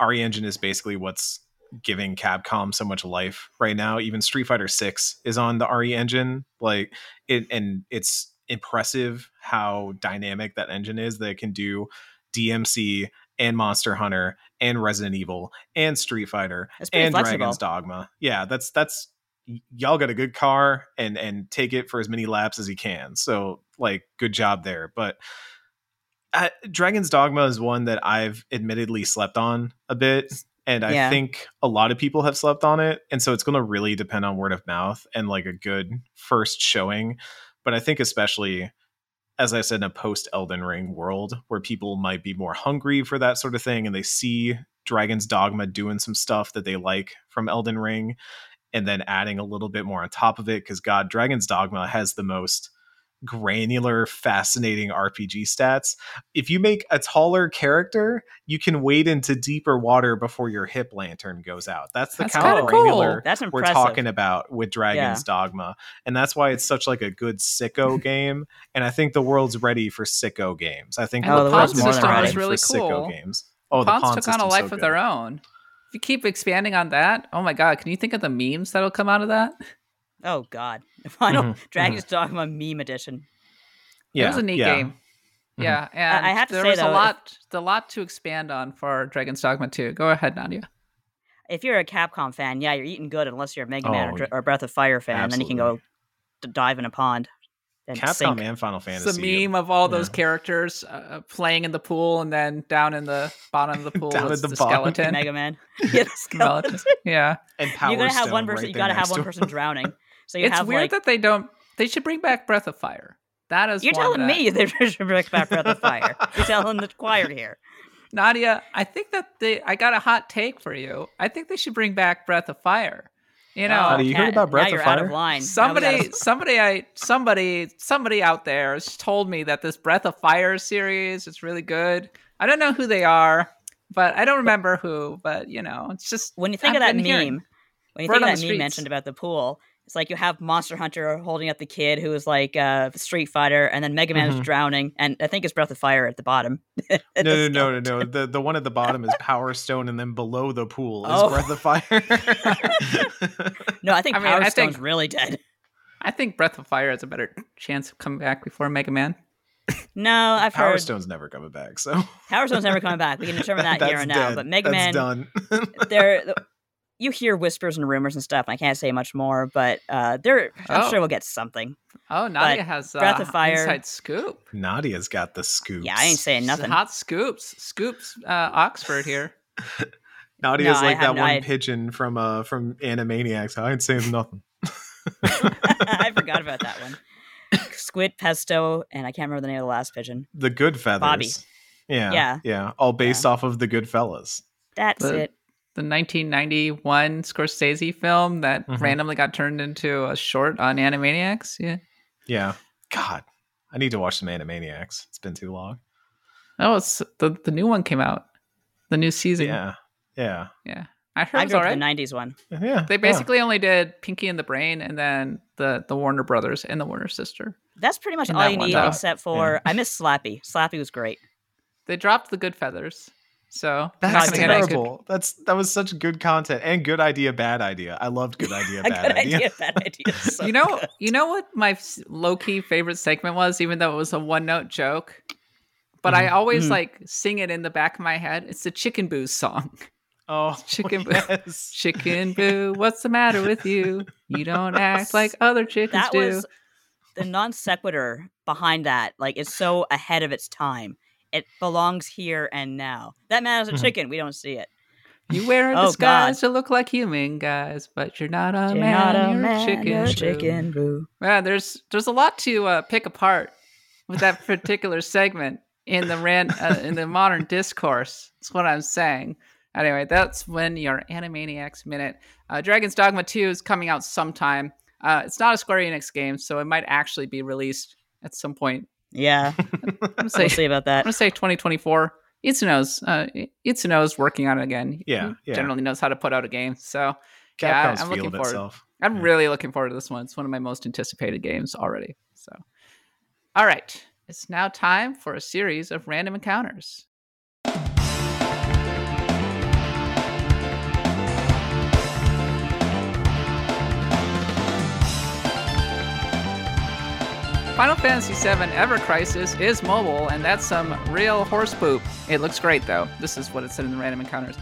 RE Engine is basically what's giving Capcom so much life right now. Even Street Fighter 6 is on the RE engine. Like it and it's impressive how dynamic that engine is that it can do DMC and Monster Hunter and Resident Evil and Street Fighter and flexible. Dragon's Dogma. Yeah, that's that's y'all got a good car and and take it for as many laps as you can. So like good job there. But uh, Dragon's Dogma is one that I've admittedly slept on a bit. And I yeah. think a lot of people have slept on it. And so it's going to really depend on word of mouth and like a good first showing. But I think, especially as I said, in a post Elden Ring world where people might be more hungry for that sort of thing and they see Dragon's Dogma doing some stuff that they like from Elden Ring and then adding a little bit more on top of it. Because, God, Dragon's Dogma has the most granular, fascinating RPG stats. If you make a taller character, you can wade into deeper water before your hip lantern goes out. That's the that's kind of granular cool. we're talking about with Dragon's yeah. Dogma. And that's why it's such like a good sicko <laughs> game. And I think the world's ready for sicko games. I think oh, the world's more ready is really for cool. sicko games. Oh, the Pawns took on a life so of their own. If you keep expanding on that, oh my god, can you think of the memes that'll come out of that? Oh God, <laughs> Final mm-hmm. Dragon's mm-hmm. Dogma meme edition. Yeah, it was a neat yeah. game. Yeah, and I have to there say, was though, a if- lot, a lot to expand on for Dragon's Dogma 2. Go ahead, Nadia. If you're a Capcom fan, yeah, you're eating good unless you're a Mega Man Oh, or, or Breath of Fire fan. Then you can go absolutely. dive in a pond. And Capcom sink. and Final It's Fantasy. the meme of all those yeah. characters uh, playing in the pool and then down in the bottom of the <laughs> pool Down is at the the, skeleton. Mega Man. <laughs> yeah, the skeleton. Skeleton. Yeah, and Power you gotta have one person. right you there gotta have one person drowning. So you it's have weird like that they don't. They should bring back Breath of Fire. That is you're telling that- me <laughs> they should bring back Breath of <laughs> Fire. You're telling the choir here. Nadia. I think that they. I got a hot take for you. I think they should bring back Breath of Fire. You know, Oh, you heard about Breath now of you're out Fire? of line. Now Somebody, somebody, I, somebody, somebody out there has told me that this Breath of Fire series is really good. I don't know who they are, but I don't remember who. But you know, it's just when you think I've of that meme, hearing. when you think of that meme streets. mentioned about the pool, it's like you have Monster Hunter holding up the kid who is like uh, Street Fighter, and then Mega Man Mhm. is drowning, and I think it's Breath of Fire at the bottom. <laughs> No, no, no, no, no. <laughs> The the one at the bottom is Power Stone, and then below the pool is Oh. Breath of Fire. <laughs> No, I think I mean, Power I Stone's think- really dead. I think Breath of Fire has a better chance of coming back before Mega Man. No, I've Power heard Power Stone's never coming back. So Power Stone's never coming back. We can determine that here and now. dead. But Mega That's Man, done. there, you hear whispers and rumors and stuff. And I can't say much more, but uh, there, I'm Oh. sure we'll get something. Oh, Nadia has uh, Breath of Fire- inside scoop. Nadia's got the scoops. Yeah, I ain't saying nothing. Hot scoops, scoops. Uh, Oxford here. <laughs> Nadia's No, like that no- one I- pigeon from uh from Animaniacs. I ain't saying nothing. <laughs> <laughs> I forgot about that one. Squit pesto, and I can't remember the name of the last pigeon. The Goodfeathers. Bobby. Yeah, Yeah. yeah. All based off of the Goodfellas. That's But- it. The 1991 Scorsese film that Mhm. randomly got turned into a short on Animaniacs. Yeah. Yeah. God, I need to watch some Animaniacs. It's been too long. Oh, it's the the new one came out. The new season. Yeah, yeah, Yeah. I heard I it was grew up alright. the '90s one. yeah. They yeah. basically only did Pinky and the Brain and then the the Warner Brothers and the Warner sister. That's pretty much And all that you need, though. except for I miss Slappy. Slappy was great. They dropped the Goodfeathers. So That's not gonna get any good- terrible. That's that was such good content and good idea, bad idea. I loved good idea, <laughs> bad good idea. idea, bad idea. so <laughs> you know, good. you know what my low key favorite segment was, even though it was a one note joke. But I Mhm. always Mhm. like sing it in the back of my head. It's the Chicken Boo song. <laughs> Oh, Chicken boo. Chicken Boo, what's the matter with you? You don't act like other chickens that do. was the non sequitur behind that. Like it's so ahead of its time. It belongs here and now. That man is a Mhm. chicken. We don't see it. You wear <laughs> a Oh, disguise to look like human guys, but you're not a You're man. not a you're man. a chicken. You're Boo. chicken. Boo. Yeah, there's there's a lot to uh, pick apart with that particular segment in the ran uh, in the modern discourse. That's what I'm saying. Anyway, that's when your Animaniacs minute. Uh, Dragon's Dogma 2 is coming out sometime. Uh, it's not a Square Enix game, so it might actually be released at some point. Yeah, <laughs> I'm gonna say we'll see about I'm gonna say 2024. Itsuno's uh, Itsuno's working on it again. Yeah, He yeah. generally knows how to put out a game. So Yeah, I'm looking forward. itself. I'm Yeah. really looking forward to this one. It's one of my most anticipated games already. So, all right, it's now time for a series of random encounters. Final Fantasy VII Ever Crisis is mobile, and that's some real horse poop. It looks great, though. This is what it said in the random encounters.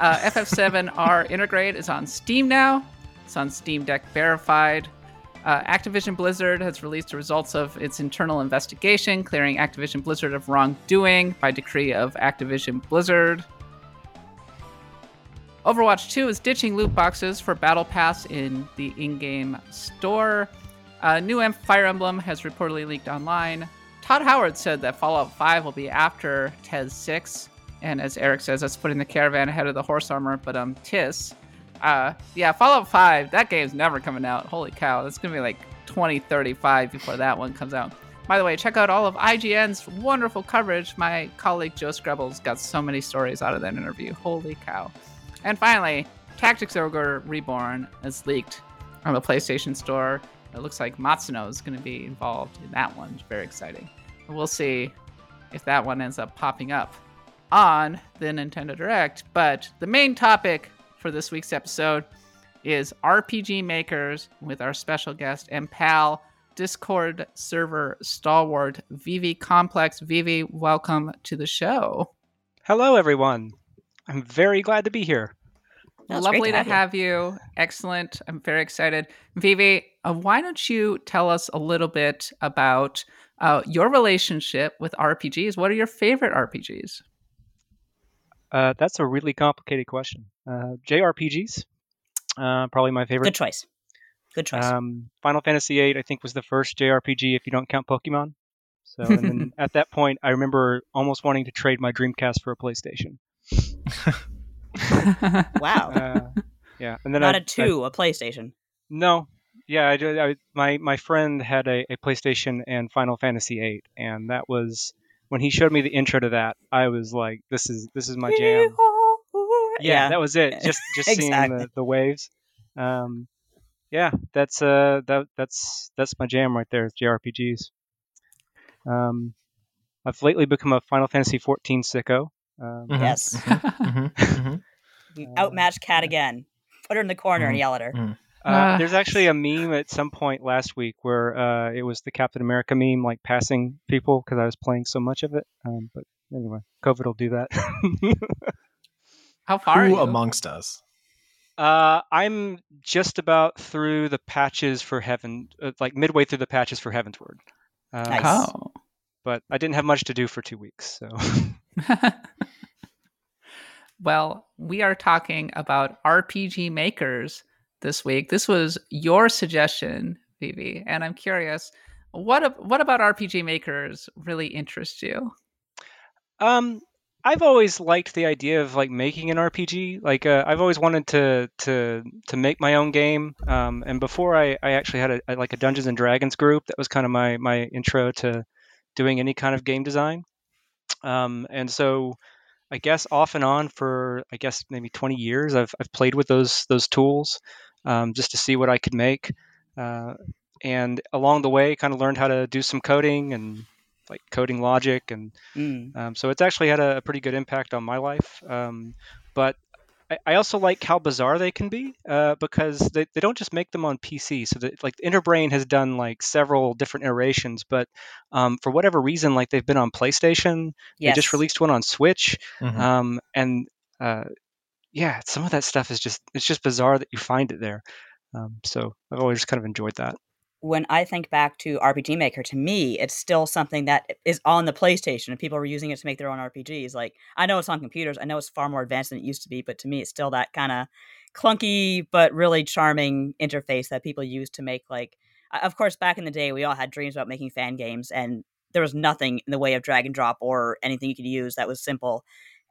Uh, FF7R <laughs> Intergrade is on Steam now. It's on Steam Deck verified. Uh, Activision Blizzard has released the results of its internal investigation, clearing Activision Blizzard of wrongdoing by decree of Activision Blizzard. Overwatch 2 is ditching loot boxes for Battle Pass in the in game store. Uh, new em- Fire Emblem has reportedly leaked online. Todd Howard said that Fallout 5 will be after TES 6. And as Eric says, that's putting the caravan ahead of the horse armor, but um, Tis. Uh, yeah, Fallout 5, that game's never coming out. Holy cow, that's gonna be like 2035 before that one comes out. By the way, check out all of IGN's wonderful coverage. My colleague Joe Skrebels got so many stories out of that interview. Holy cow. And finally, Tactics Ogre Reborn is leaked on the PlayStation Store. It looks like Matsuno is going to be involved in that one. It's very exciting. We'll see if that one ends up popping up on the Nintendo Direct. But the main topic for this week's episode is RPG makers with our special guest and pal Discord server stalwart, Vivicomplex. Vivi, welcome to the show. Hello, everyone. I'm very glad to be here. No, Lovely to to have you. have you. Excellent. I'm very excited. Vivi, uh, why don't you tell us a little bit about uh, your relationship with RPGs? What are your favorite RPGs? Uh, that's a really complicated question. Uh, JRPGs, uh, probably my favorite. Good choice. Good choice. Um, Final Fantasy VIII, I think, was the first JRPG if you don't count Pokemon. So, and then <laughs> at that point, I remember almost wanting to trade my Dreamcast for a PlayStation. <laughs> wow. Uh, yeah, and then Not I, a two, a PlayStation. No, yeah, I, I, my my friend had a, a PlayStation and Final Fantasy VIII, and that was when he showed me the intro to that. I was like, "This is this is my jam." Yeah, that was it. Just just seeing the, the waves. Um, yeah, that's uh that that's that's my jam right there. JRPGs. Um, I've lately become a Final Fantasy 14 sicko. Um, Mhm. Yes. Mhm, mhm. Uh, outmatched Kat again. Put her in the corner and yell at her. Uh, Ah. there's actually a meme at some point last week where uh, it was the Captain America meme, like passing people because I was playing so much of it. Um, but anyway, COVID will do that. <laughs> How far are Who you? amongst us? uh, I'm just about through the patches for Heaven, uh, like midway through the patches for Heavensward. Uh, Nice. Oh. But I didn't have much to do for two weeks, so <laughs> well, we are talking about RPG makers this week. This was your suggestion, Vivi, and I'm curious, what what about RPG makers really interests you? Um, I've always liked the idea of like making an RPG. Like, uh, I've always wanted to to to make my own game. Um, and before I, I actually had a, like a Dungeons and Dragons group. That was kind of my my intro to doing any kind of game design. Um, and so I guess off and on for I guess maybe 20 years, I've I've played with those those tools um, just to see what I could make. Uh, and along the way, kind of learned how to do some coding and like coding logic and Mm. um, so it's actually had a, a pretty good impact on my life. Um, but I, I also like how bizarre they can be uh, because they, they don't just make them on PC. So that like Enterbrain has done like several different iterations, but um, for whatever reason, like they've been on PlayStation. Yes. They just released one on Switch, Mhm. um, and uh, yeah, some of that stuff is just it's just bizarre that you find it there. Um, so I've always kind of enjoyed that. when I think back to RPG Maker, to me, it's still something that is on the PlayStation and people are using it to make their own RPGs. Like, I know it's on computers, I know it's far more advanced than it used to be, but to me, it's still that kind of clunky but really charming interface that people use to make, like, of course, back in the day, we all had dreams about making fan games, and there was nothing in the way of drag and drop or anything you could use that was simple.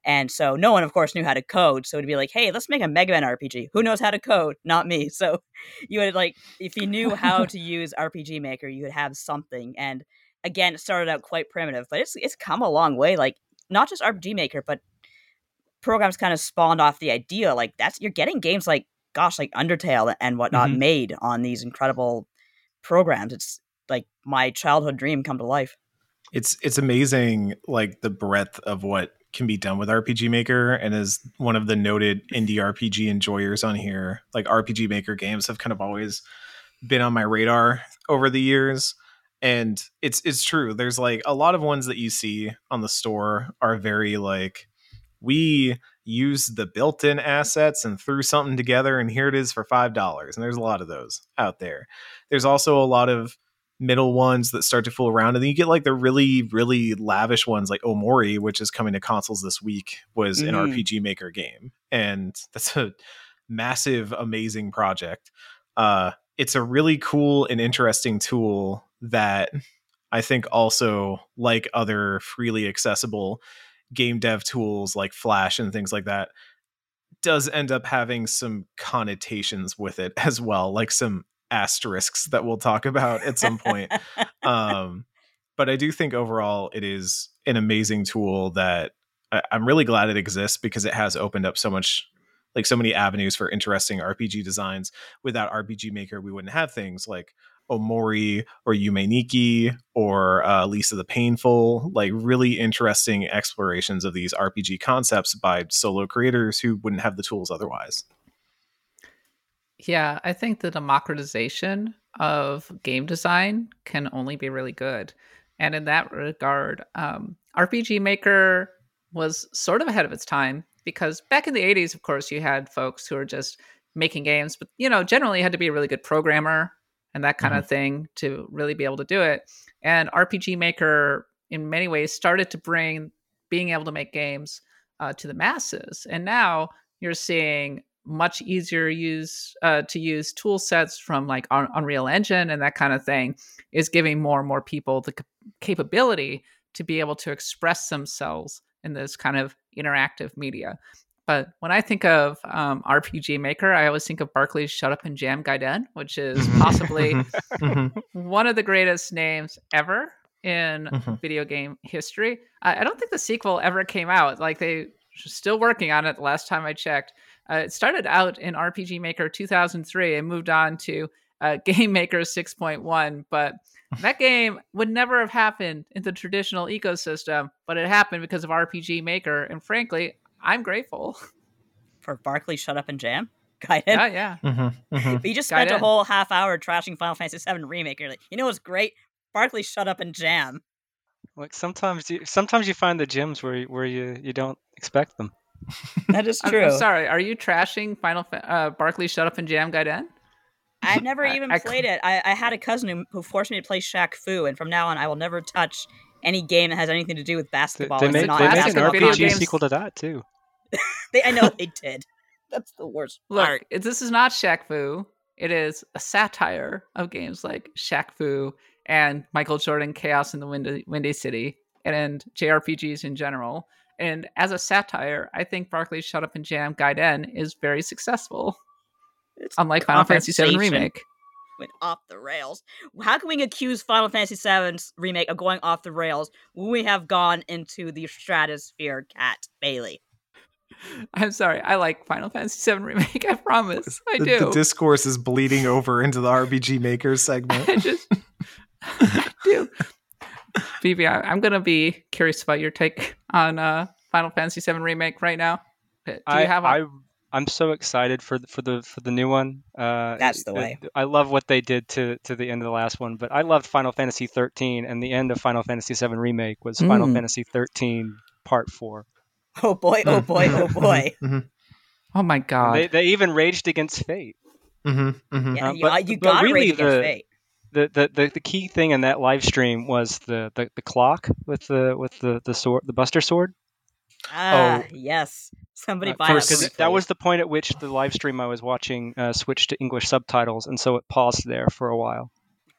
And so no one, of course, knew how to code. So it'd be like, hey, let's make a Mega Man RPG. Who knows how to code? Not me. <laughs> So you would like, if you knew how <laughs> to use RPG Maker, you would have something. And again, it started out quite primitive, but it's it's come a long way. Like not just RPG Maker, but programs kind of spawned off the idea. Like that's you're getting games like gosh, like Undertale and whatnot Mhm. made on these incredible programs. It's like my childhood dream come to life. it's it's amazing like the breadth of what can be done with RPG Maker and as one of the noted indie RPG enjoyers on here. Like RPG Maker games have kind of always been on my radar over the years. And it's it's true. There's like a lot of ones that you see on the store are very like we use the built-in assets and threw something together and here it is for five dollars. And there's a lot of those out there. There's also a lot of middle ones that start to fool around and then you get like the really really lavish ones like omori which is coming to consoles this week was an Mhm. rpg maker game and that's a massive amazing project uh it's a really cool and interesting tool that i think also like other freely accessible game dev tools like flash and things like that does end up having some connotations with it as well like some asterisks that we'll talk about at some point. <laughs> Um but i do think overall it is an amazing tool that I, i'm really glad it exists because it has opened up so much like so many avenues for interesting rpg designs. Without rpg maker we wouldn't have things like omori or yume nikki or uh, lisa the painful like really interesting explorations of these rpg concepts by solo creators who wouldn't have the tools otherwise Yeah, I think the democratization of game design can only be really good. And in that regard, um, RPG Maker was sort of ahead of its time because back in the 80s, of course, you had folks who were just making games, but you know, generally you had to be a really good programmer and that kind Mhm. of thing to really be able to do it. And RPG Maker, in many ways, started to bring being able to make games uh, to the masses. And now you're seeing much easier use uh, to use tool sets from like Unreal Engine and that kind of thing is giving more and more people the capability to be able to express themselves in this kind of interactive media. But when I think of um, RPG Maker, I always think of Barkley's Shut Up and Jam Gaiden, which is Mhm. possibly <laughs> Mhm. one of the greatest names ever in Mhm. video game history. I, I don't think the sequel ever came out. Like they are still working on it. The last time I checked, uh, it started out in RPG Maker 2003 and moved on to uh, <laughs> Game Maker 6.1. But <laughs> that game would never have happened in the traditional ecosystem, but it happened because of RPG Maker. And frankly, I'm grateful. <laughs> For Barkley, shut up and jam. Gaiden. yeah, yeah. Mhm. Mhm. But you just spent a whole half hour trashing Final Fantasy VII Remake. You're like, you know what's great? Barkley, shut up and jam. Like sometimes you sometimes you find the gems where you- where you you don't expect them. That is <laughs> I'm, true. I'm sorry. Are you trashing Final Fa- uh, Barkley Shut Up and Jam Gaiden? I've never I- even I played it. I, I had a cousin who, who forced me to play Shaq Fu, and from now on, I will never touch any game that has anything to do with basketball. they and made, not they made an classic basketball video RPG games- sequel to that too. <laughs> They, I know they did. <laughs> That's the worst Look, part. it- this is not Shaq Fu. It is a satire of games like Shaq Fu and Michael Jordan Chaos in the Windy, Windy City and JRPGs in general. And as a satire, I think Barkley's Shut Up and Jam Guide Gaiden is very successful, It's unlike Final Fantasy VII Remake. Went off the rails. How can we accuse Final Fantasy VII's remake of going off the rails when we have gone into the stratosphere, Kat Bailey? <laughs> I'm sorry, I like Final Fantasy VII Remake. I promise, <laughs> I the, do. the discourse is bleeding over into the RPG Maker segment. <laughs> I just I do. <laughs> Vivi, I, I'm gonna be curious about your take on uh, Final Fantasy VII Remake right now. Do you I, have a I I'm so excited for the, for the for the new one. Uh, That's the uh, way. I love what they did to to the end of the last one, but I loved Final Fantasy 13, and the end of Final Fantasy 7 remake was Final Mm. Fantasy 13 Part Four. Oh boy, oh boy, oh boy. Mhm. Oh my god. They they even raged against Fate. Mhm. Mhm. Yeah, Uh, you, but- you but gotta really rage against the- fate. The, the, the, the key thing in that live stream was the, the, the clock with the with the, the sword the Buster sword Ah, Oh. yes. Somebody Uh, buy first- that. because for me, that was the point at which the live stream I was watching uh, switched to English subtitles, and so it paused there for a while.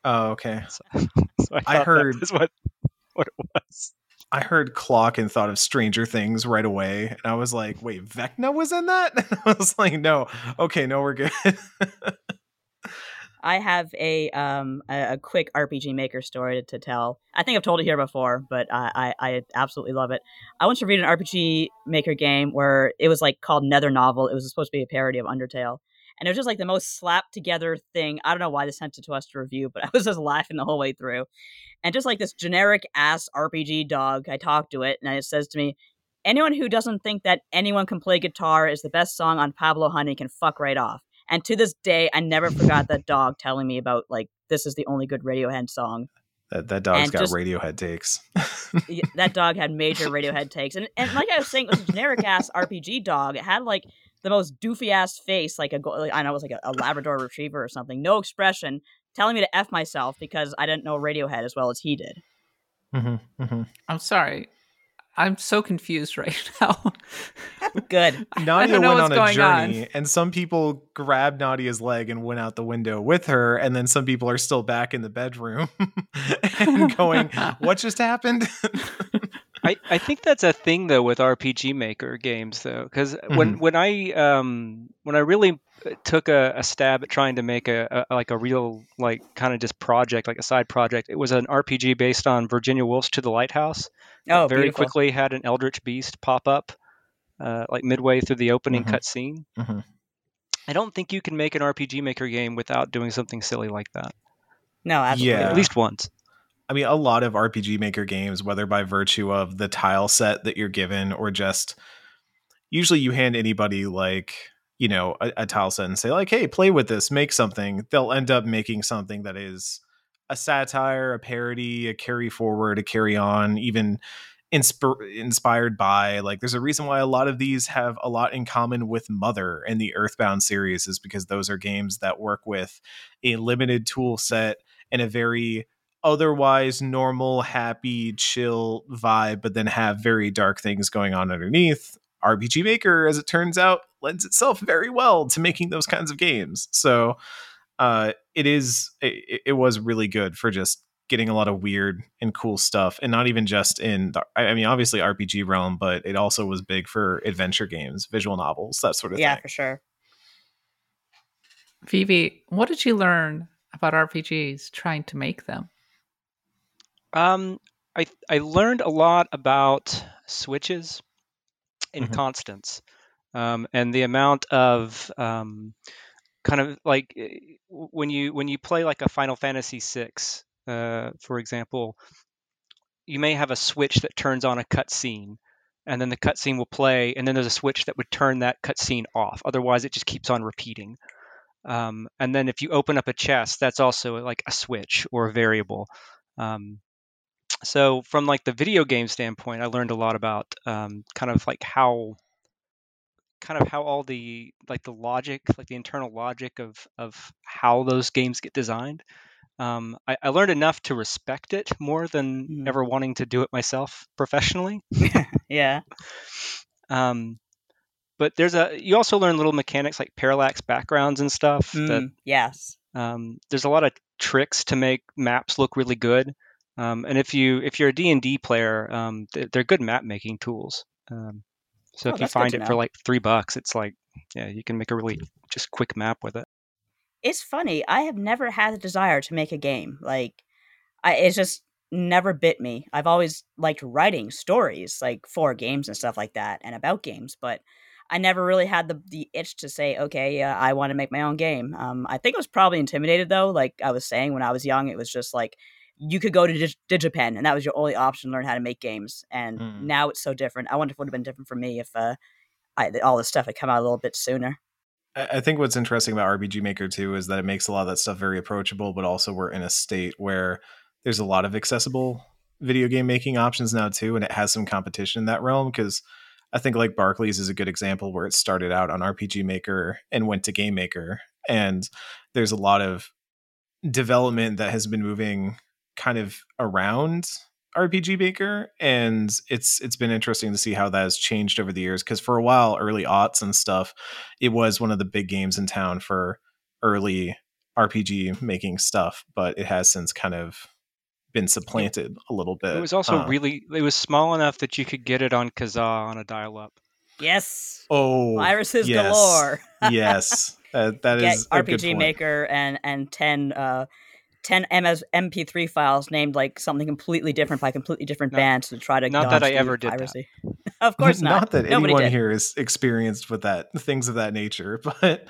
Oh, okay. <laughs> So, <laughs> so I, I heard- that was what <laughs> what it was. I heard clock and thought of Stranger Things right away, and I was like, "Wait, Vecna was in that?" And I was like, "No, okay, no, we're good." I have a um a, a quick RPG Maker story to, to tell. I think I've told it here before, but I, I I absolutely love it. I once reviewed an RPG Maker game where it was like called Nether Novel. It was supposed to be a parody of Undertale, and it was just like the most slapped together thing. I don't know why they sent it to us to review, but <laughs> I was just laughing the whole way through. And just like this generic ass RPG dog, I talked to it, and it says to me, "Anyone who doesn't think that anyone can play guitar is the best song on Pablo Honey can fuck right off." And to this day, I never forgot that dog telling me about like this is the only good Radiohead song. that that dog's And got just- Radiohead takes. That dog had major <laughs> Radiohead takes, and and like I was saying, it was a generic ass <laughs> RPG dog. It had like the most doofy ass face, like a go- like, I know it was like a, a Labrador Retriever or something. No expression, telling me to f myself because I didn't know Radiohead as well as he did. Mhm, mhm. I'm sorry. I'm so confused <laughs> right now. Good. <laughs> I Nadia don't know went on a going on. journey, and some people grabbed Nadia's leg and went out the window with her, and then some people are still back in the bedroom <laughs> and going, "What just happened?" I, I think that's a thing though with RPG Maker games though, because when Mhm. when I um when I really took a, a stab at trying to make a, a like a real like kind of just project like a side project, it was an RPG based on Virginia Woolf's To the Lighthouse. Oh, very beautiful. quickly had an Eldritch Beast pop up, uh, like midway through the opening Mhm. cutscene. Mhm. I don't think you can make an RPG Maker game without doing something silly like that. No, absolutely. Yeah. At least once. I mean, a lot of RPG Maker games, whether by virtue of the tile set that you're given or just usually you hand anybody like you know a, a tile set and say like hey play with this make something they'll end up making something that is a satire a parody a carry forward a carry on even insp- inspired by like there's a reason why a lot of these have a lot in common with mother and the earthbound series is because those are games that work with a limited tool set and a very otherwise normal happy chill vibe but then have very dark things going on underneath rpg maker as it turns out lends itself very well to making those kinds of games so uh it is it, it was really good for just getting a lot of weird and cool stuff and not even just in the, i mean obviously rpg realm but it also was big for adventure games visual novels that sort of yeah, thing Yeah, for sure. Vivi, what did you learn about RPGs trying to make them? Um, I I learned a lot about switches and Mhm. constants, um, and the amount of um, kind of like eh, when you when you play like a Final Fantasy VI, uh, for example, you may have a switch that turns on a cutscene, and then the cutscene will play, and then there's a switch that would turn that cutscene off. Otherwise, it just keeps on repeating. Um, and then if you open up a chest, that's also like a switch or a variable. Um, so from like the video game standpoint, I learned a lot about um, kind of like how kind of how all the like the logic, like the internal logic of of how those games get designed. Um, I, I learned enough to respect it more than Mm. ever wanting to do it myself professionally. <laughs> Yeah. Um, but there's a you also learn little mechanics like parallax backgrounds and stuff that Mm, yes. um, there's a lot of tricks to make maps look really good um, and if you if you're a d&d player um, th- they're good map making tools um, so Oh, if you find it for like three bucks it's like yeah you can make a really just quick map with it It's funny. I have never had the desire to make a game. Like, I it's just never bit me. I've always liked writing stories, like for games and stuff like that, and about games. But I never really had the the itch to say, okay, uh, I want to make my own game. Um, I think I was probably intimidated though. Like I was saying when I was young, it was just like you could go to Dig- Digipen, and that was your only option to learn how to make games. And Mm. now it's so different. I wonder if it would have been different for me if uh, I, all this stuff had come out a little bit sooner. I I think what's interesting about RPG Maker too is that it makes a lot of that stuff very approachable, but also we're in a state where there's a lot of accessible video game making options now too, and it has some competition in that realm because I think like Barkley's is a good example where it started out on RPG Maker and went to Game Maker, and there's a lot of development that has been moving kind of around RPG Maker, and it's it's been interesting to see how that has changed over the years. Because for a while, early aughts and stuff, it was one of the big games in town for early RPG making stuff, but it has since kind of been supplanted a little bit. it was also Uh, really it was small enough that you could get it on kazaa on a dial-up Yes, oh viruses yes. galore. <laughs> yes, that that get is a good RPG point. Maker and and 10 uh 10 MS, MP3 files named like something completely different by completely different Not- bands to try to not that I the ever did that. piracy. <laughs> of course <laughs> not. not that Nobody anyone did. here is experienced with that things of that nature <laughs> but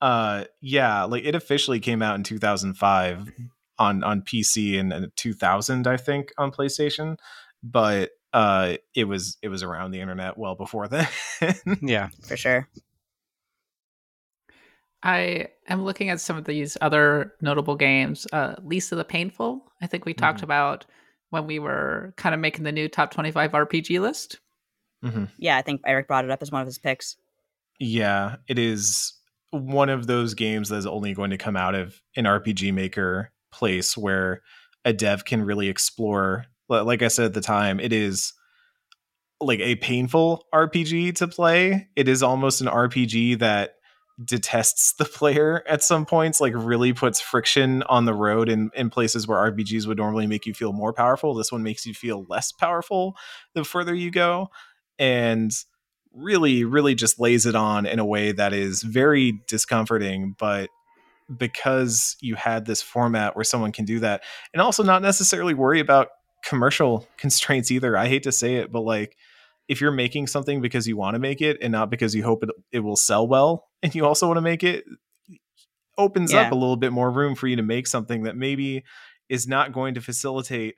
uh yeah like it officially came out in 2005 on on pc and, and 2000 i think on playstation but uh it was it was around the internet well before then yeah for sure. I am looking at some of these other notable games. Uh, Lisa the Painful, I think we talked Mhm. about when we were kind of making the new top 25 RPG list. Mhm. Yeah, I think Eric brought it up as one of his picks. yeah it is one of those games that is only going to come out of an rpg maker place where a dev can really explore like i said at the time it is like a painful rpg to play it is almost an rpg that detests the player at some points like really puts friction on the road in, in places where rpgs would normally make you feel more powerful. This one makes you feel less powerful the further you go and really really just lays it on in a way that is very discomforting but because you had this format where someone can do that and also not necessarily worry about commercial <laughs> constraints either. I hate to say it but like if you're making something because you want to make it and not because you hope it, it will sell well and you also want to make it opens up a little bit more room for you to make something that maybe is not going to facilitate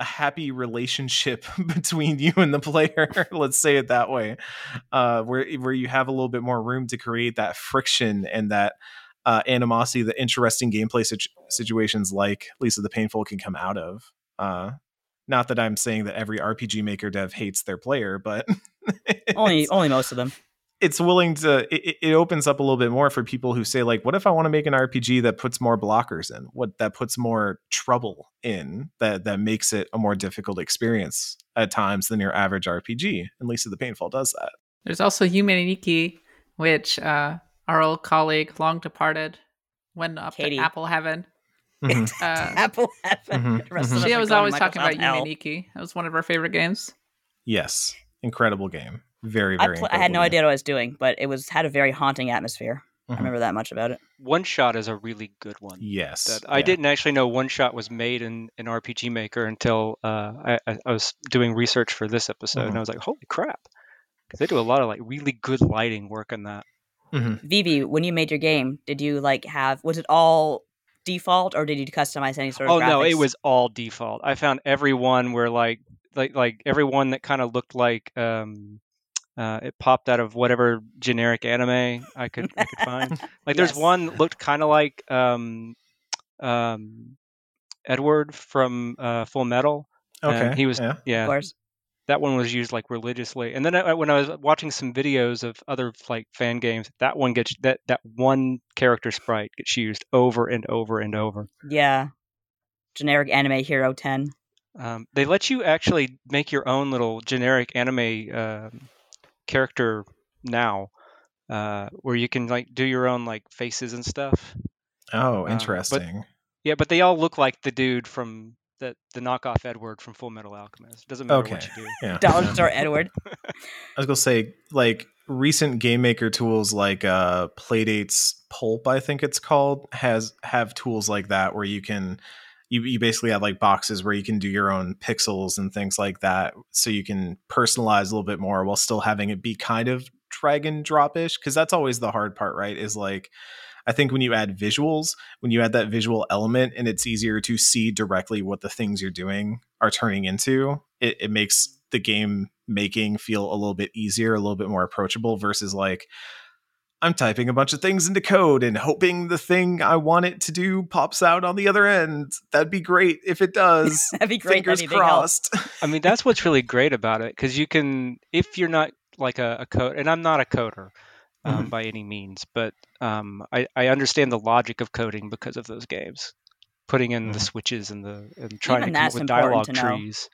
a happy relationship <laughs> between you and the player <laughs> let's say it that way uh where where you have a little bit more room to create that friction and that uh animosity the interesting gameplay situ- situations like lisa the painful can come out of uh not that i'm saying that every rpg maker dev hates their player but <laughs> Only only most of them. It's willing to it, it- it opens up a little bit more for people who say like what if i want to make an rpg that puts more blockers in what that puts more trouble in that that makes it a more difficult experience at times than your average rpg and lisa the painful does that There's also Humaniki, which uh, our old colleague, long departed, went up Katie. to Apple Heaven. Mhm. <laughs> Uh, Apple Heaven. Mhm, The rest mhm. she was always talking about Microsoft Hell. Humaniki. That was one of her favorite games. yes incredible game very I, very pl- I had no idea what I was doing, but it was had a very haunting atmosphere. Mhm. I remember that much about it. One Shot is a really good one. yes That I yeah. didn't actually know One Shot was made in in RPG Maker until uh, I, I I was doing research for this episode, Mhm. and I was like, "Holy crap!" Because they do a lot of like really good lighting work on that. Mhm. Vivi, when you made your game, did you like have was it all default or did you customize any sort of Oh no, it was all default. I found every one where like like like every one that kind of looked like um uh, it popped out of whatever generic anime I could I could find. <laughs> Like there's one that looked kind of like um um Edward from uh, Full Metal. and okay he was yeah of yeah course. that one was used like religiously. And then I, when I was watching some videos of other like fan games, that one gets that that one character sprite gets used over and over and over. Yeah. Generic anime hero 10. Um, they let you actually make your own little generic anime um character now, uh, where you can like do your own like faces and stuff. oh but- interesting Yeah, but they all look like the dude from the the knockoff Edward from Full Metal Alchemist. Doesn't matter what Okay. you do. <laughs> yeah Dollar yeah. Store Edward. <laughs> I was gonna say like recent game maker tools like uh Playdate's Pulp, I think it's called, has have tools like that where you can you, you basically have like boxes where you can do your own pixels and things like that so you can personalize a little bit more while still having it be kind of drag and drop ish because that's always the hard part right is like i think when you add visuals when you add that visual element and it's easier to see directly what the things you're doing are turning into it, it makes the game making feel a little bit easier a little bit more approachable versus like i'm typing a bunch of things into code and hoping the thing i want it to do pops out on the other end that'd be great if it <laughs> does That'd be great. fingers That'd be a big help. crossed <laughs> I mean, that's what's really great about it because you can, if you're not like a, a code, and I'm not a coder um, by any means, but um, I, I understand the logic of coding because of those games, putting in the Mhm. switches and the and trying Even to come up with dialogue to know. trees.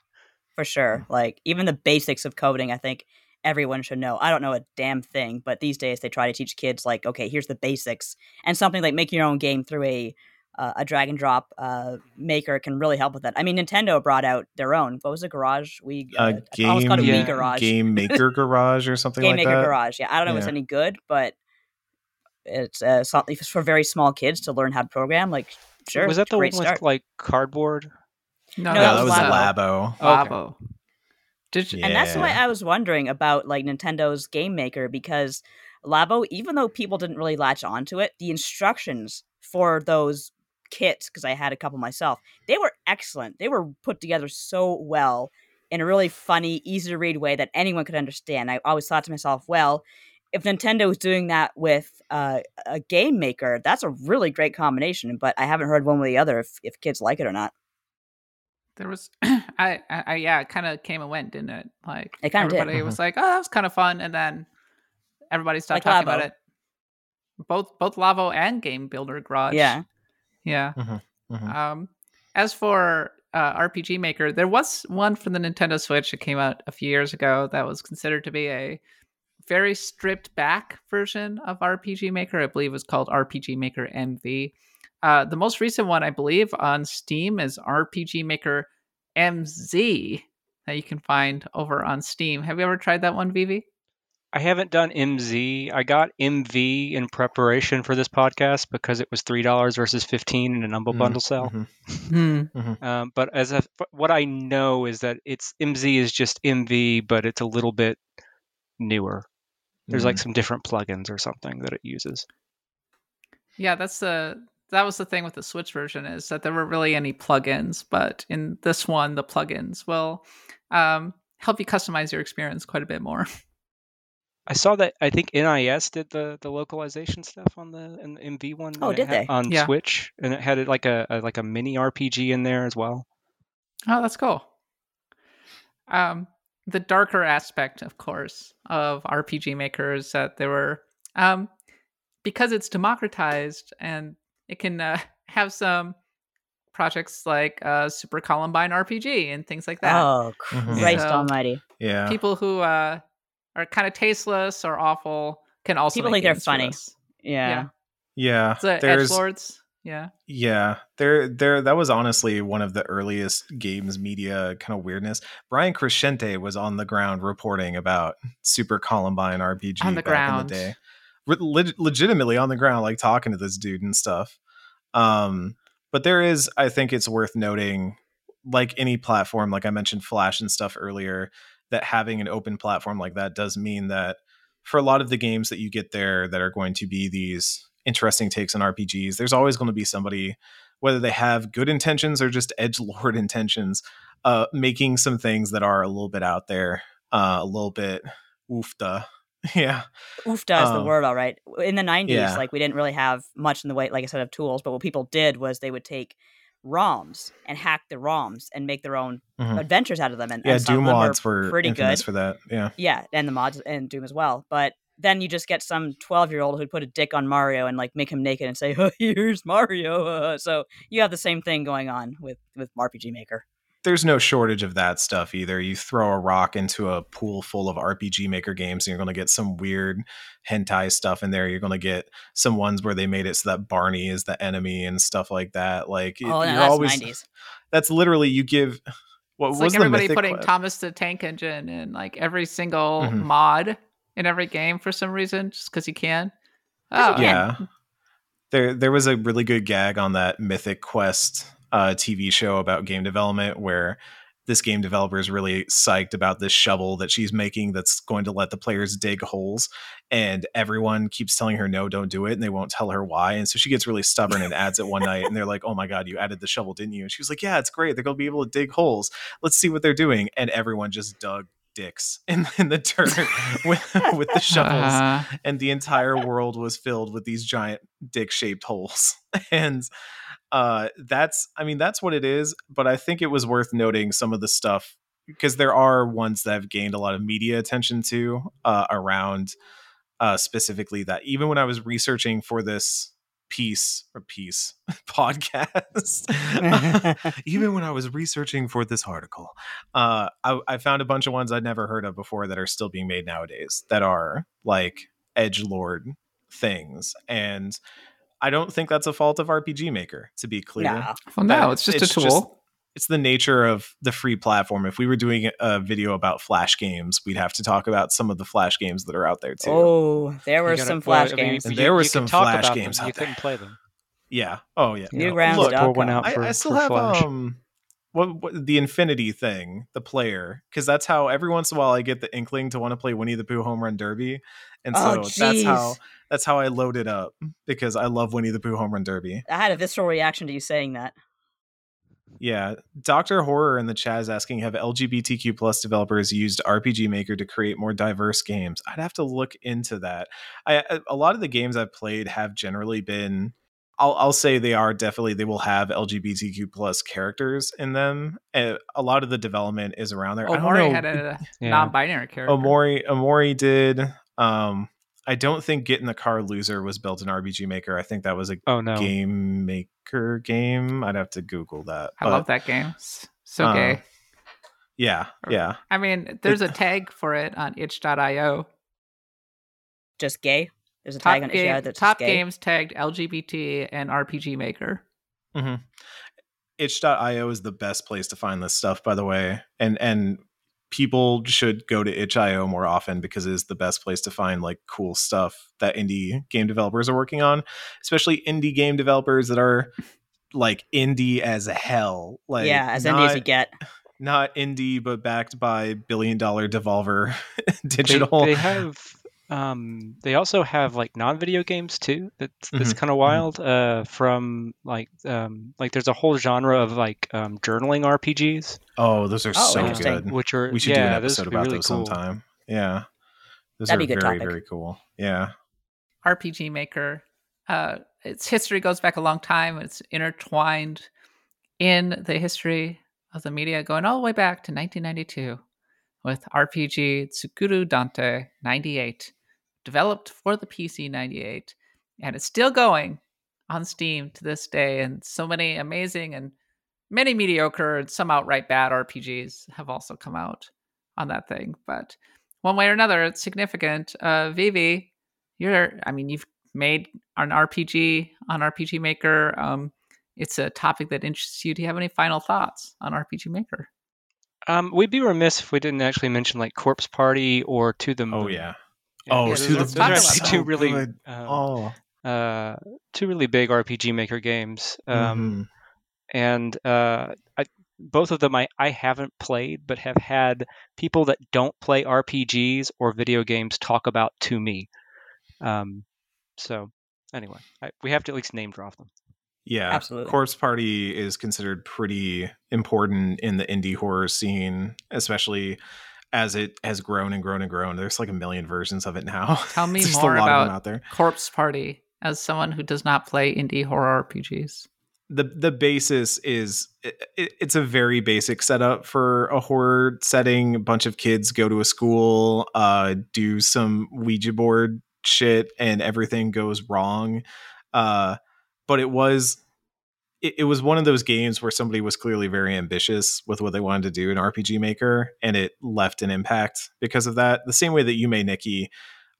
For sure. Like even the basics of coding, I think everyone should know. I don't know a damn thing, but these days they try to teach kids like, okay, here's the basics, and something like making your own game through a uh, a drag and drop uh, maker can really help with that. I mean, Nintendo brought out their own. What was it? Garage? We uh, uh, I almost game called it Yeah. Wii Garage. game maker <laughs> garage or something like that? Game like Maker that Garage. Yeah, I don't know if it's any good, but it's uh, something for very small kids to learn how to program. Like, sure, was that the one great with like cardboard? No, No, yeah, that that was was Labo. labo Okay. Did Yeah. And that's why I was wondering about like Nintendo's Game Maker because Labo, even though people didn't really latch onto it, the instructions for those kits, because I had a couple myself, they were excellent. They were put together so well in a really funny, easy to read way that anyone could understand. I always thought to myself, well, if Nintendo is doing that with uh, a game maker, that's a really great combination. But I haven't heard one way or the other if, if kids like it or not. There was, <clears throat> I, I, I yeah, it kind of came and went, didn't it? Like It kinda did. everybody was like, oh, that was kind of fun, and then everybody stopped Like talking about it. Both both Labo and Game Builder Garage. Yeah. yeah. Mhm. Um, as for uh, RPG Maker, there was one for the Nintendo Switch that came out a few years ago that was considered to be a very stripped back version of RPG Maker. I believe it was called RPG Maker MV. Uh, the most recent one, I believe, on Steam is RPG Maker MZ that you can find over on Steam. Have you ever tried that one, Vivi? I haven't done MZ. I got MV in preparation for this podcast because it was three dollars versus fifteen in an Humble Mhm, Bundle sale. mhm. Hmm. Um, but as a, what I know is that it's MZ is just MV, but it's a little bit newer. There's like some different plugins or something that it uses. Yeah, that's the that was the thing with the Switch version is that there weren't really any plugins, but in this one, the plugins will um, help you customize your experience quite a bit more. <laughs> I saw that. I think NIS did the, the localization stuff on the in, in V1. Oh, did had- they? on Yeah. Switch? And it had it like a, a like a mini RPG in there as well. Oh, that's cool. Um, the darker aspect, of course, of RPG Maker is that there were, um, because it's democratized and it can uh, have some projects like uh, Super Columbine RPG and things like that. Oh, Mhm. Christ So- Almighty! Yeah. People who uh, are kind of tasteless or awful can also People make think they're funny. this. Yeah. yeah. The There's edgelords. Yeah. Yeah, there, there. That was honestly one of the earliest games media kind of weirdness. Brian Crecente was on the ground reporting about Super Columbine RPG On the back ground. in the day, leg- legitimately on the ground, like talking to this dude and stuff. Um, but there is, I think it's worth noting, like any platform, like I mentioned, Flash and stuff earlier, that having an open platform like that does mean that for a lot of the games that you get there that are going to be these interesting takes on RPGs, there's always going to be somebody, whether they have good intentions or just edge <laughs> lord intentions, uh, making some things that are a little bit out there, uh, a little bit oofta. <laughs> yeah. Oofda is the Um, word, all right. In the 90s, yeah. like we didn't really have much in the way, like I said, of tools, but what people did was they would take ROMs and hack the ROMs and make their own Mhm. adventures out of them. And, Yeah, and Doom mods were pretty good. for that. Yeah. Yeah, and the mods and Doom as well. But then you just get some 12 year old who'd put a dick on Mario and like make him naked and say, oh, <laughs> here's Mario. <laughs> So you have the same thing going on with, with RPG Maker. There's no shortage of that stuff either. You throw a rock into a pool full of RPG Maker games, and you're going to get some weird hentai stuff in there. You're going to get some ones where they made it so that Barney is the enemy and stuff like that. Like, it- Oh, no, you're that's always 90s. that's literally you give. What It's was like the everybody mythic putting que- Thomas the Tank Engine in like every single Mhm. mod in every game for some reason, just because you can. Oh, you yeah there there was a really good gag on that mythic quest uh, tv show about game development where this game developer is really psyched about this shovel that she's making that's going to let the players dig holes and everyone keeps telling her no don't do it and they won't tell her why and so she gets really stubborn and adds it one night and they're like oh my god you added the shovel didn't you? And she was like yeah it's great they're going to be able to dig holes let's see what they're doing and everyone just dug dicks <laughs> in, in the dirt with, with the <laughs> shovels Uh, and the entire world was filled with these giant dick shaped holes <laughs> and uh that's i mean that's what it is but i think it was worth noting some of the stuff because there are ones that have gained a lot of media attention to uh around uh specifically that. Even when i was researching for this piece or piece <laughs> podcast <laughs> <laughs> even when I was researching for this article, uh, I, I found a bunch of ones I'd never heard of before that are still being made nowadays that are like edge lord things, and I don't think that's a fault of RPG Maker. To be clear, Nah. well, no, it's just a tool. it's the nature of the free platform. If we were doing a video about Flash games, we'd have to talk about some of the Flash games that are out there too. Oh, there were You gotta- some well, Flash I mean, games. You- there were some talk Flash games them, out You couldn't play them. Yeah. Oh yeah. Newgrounds, Look, Duck pour one out for, I, I still for have Flash. um what, what the infinity thing, the player, because that's how every once in a while I get the inkling to want to play Winnie the Pooh Home Run Derby, and so Oh, that's how jeez. That's how I load it up because I love Winnie the Pooh Home Run Derby. I had a visceral reaction to you saying that. Yeah, Doctor Horror in the chat is asking, have LGBTQ plus developers used RPG Maker to create more diverse games? I'd have to look into that. I I- a lot of the games I've played have generally been. I'll, I'll say they are definitely they will have LGBTQ plus characters in them. Uh, a lot of the development is around there. I don't Omori know. had a <laughs> Yeah. non-binary character. Omori Omori did. Um, I don't think Get in the Car Loser was built in RPG Maker. I think that was a Oh no. game maker game. I'd have to Google that. I but, love that game. It's so uh, gay. Yeah, yeah. I mean, there's a tag for it on itch.io. Just gay. There's a Top, tag on game, Itch.io that's top just gay. games tagged LGBT and RPG Maker. hmm Itch.io is the best place to find this stuff, by the way. And and people should go to itch.io more often because it is the best place to find like cool stuff that indie game developers are working on, especially indie game developers that are like indie as hell. Like yeah, as indie as you get. not indie, but backed by billion dollar Devolver <laughs> They, digital. they have Um, they also have like non-video games too. That's that's Mhm, kind of wild. Uh, from like um, like there's a whole genre of like um, journaling RPGs, Oh, those are Oh, so good. which are We should yeah, do an those episode would about really those cool. sometime. Yeah. Those That'd are be a good very, topic. very cool. Yeah. RPG Maker. Uh, its history goes back a long time. It's intertwined in the history of the media, going all the way back to 1992 with RPG Tsukuru Dante 98, developed for the PC 98, and it's still going on Steam to this day. And so many amazing and many mediocre and some outright bad RPGs have also come out on that thing. But one way or another, it's significant. Uh, Vivi, you're, I mean, you've made an RPG on RPG Maker. Um, it's a topic that interests you. Do you have any final thoughts on RPG Maker? Um, we'd be remiss if we didn't actually mention like Corpse Party or To the Moon. Oh, yeah. Oh, yeah, those the those are So two really good. um, Oh. uh, two really big RPG Maker games. Um, Mhm. and uh, I, both of them I, I haven't played, but have had people that don't play RPGs or video games talk about to me. Um, so anyway, I, we have to at least name drop them. Yeah, Absolutely. Corpse Party is considered pretty important in the indie horror scene, especially as it has grown and grown and grown. There's like a million versions of it now. <laughs> Tell me more a lot of them about out there. Corpse Party as someone who does not play indie horror RPGs. the The basis is it- it's a very basic setup for a horror setting. A bunch of kids go to a school, uh, do some Ouija board shit, and everything goes wrong. Uh, but it was it, it was one of those games where somebody was clearly very ambitious with what they wanted to do in RPG Maker, and it left an impact because of that. The same way that Yume Nikki,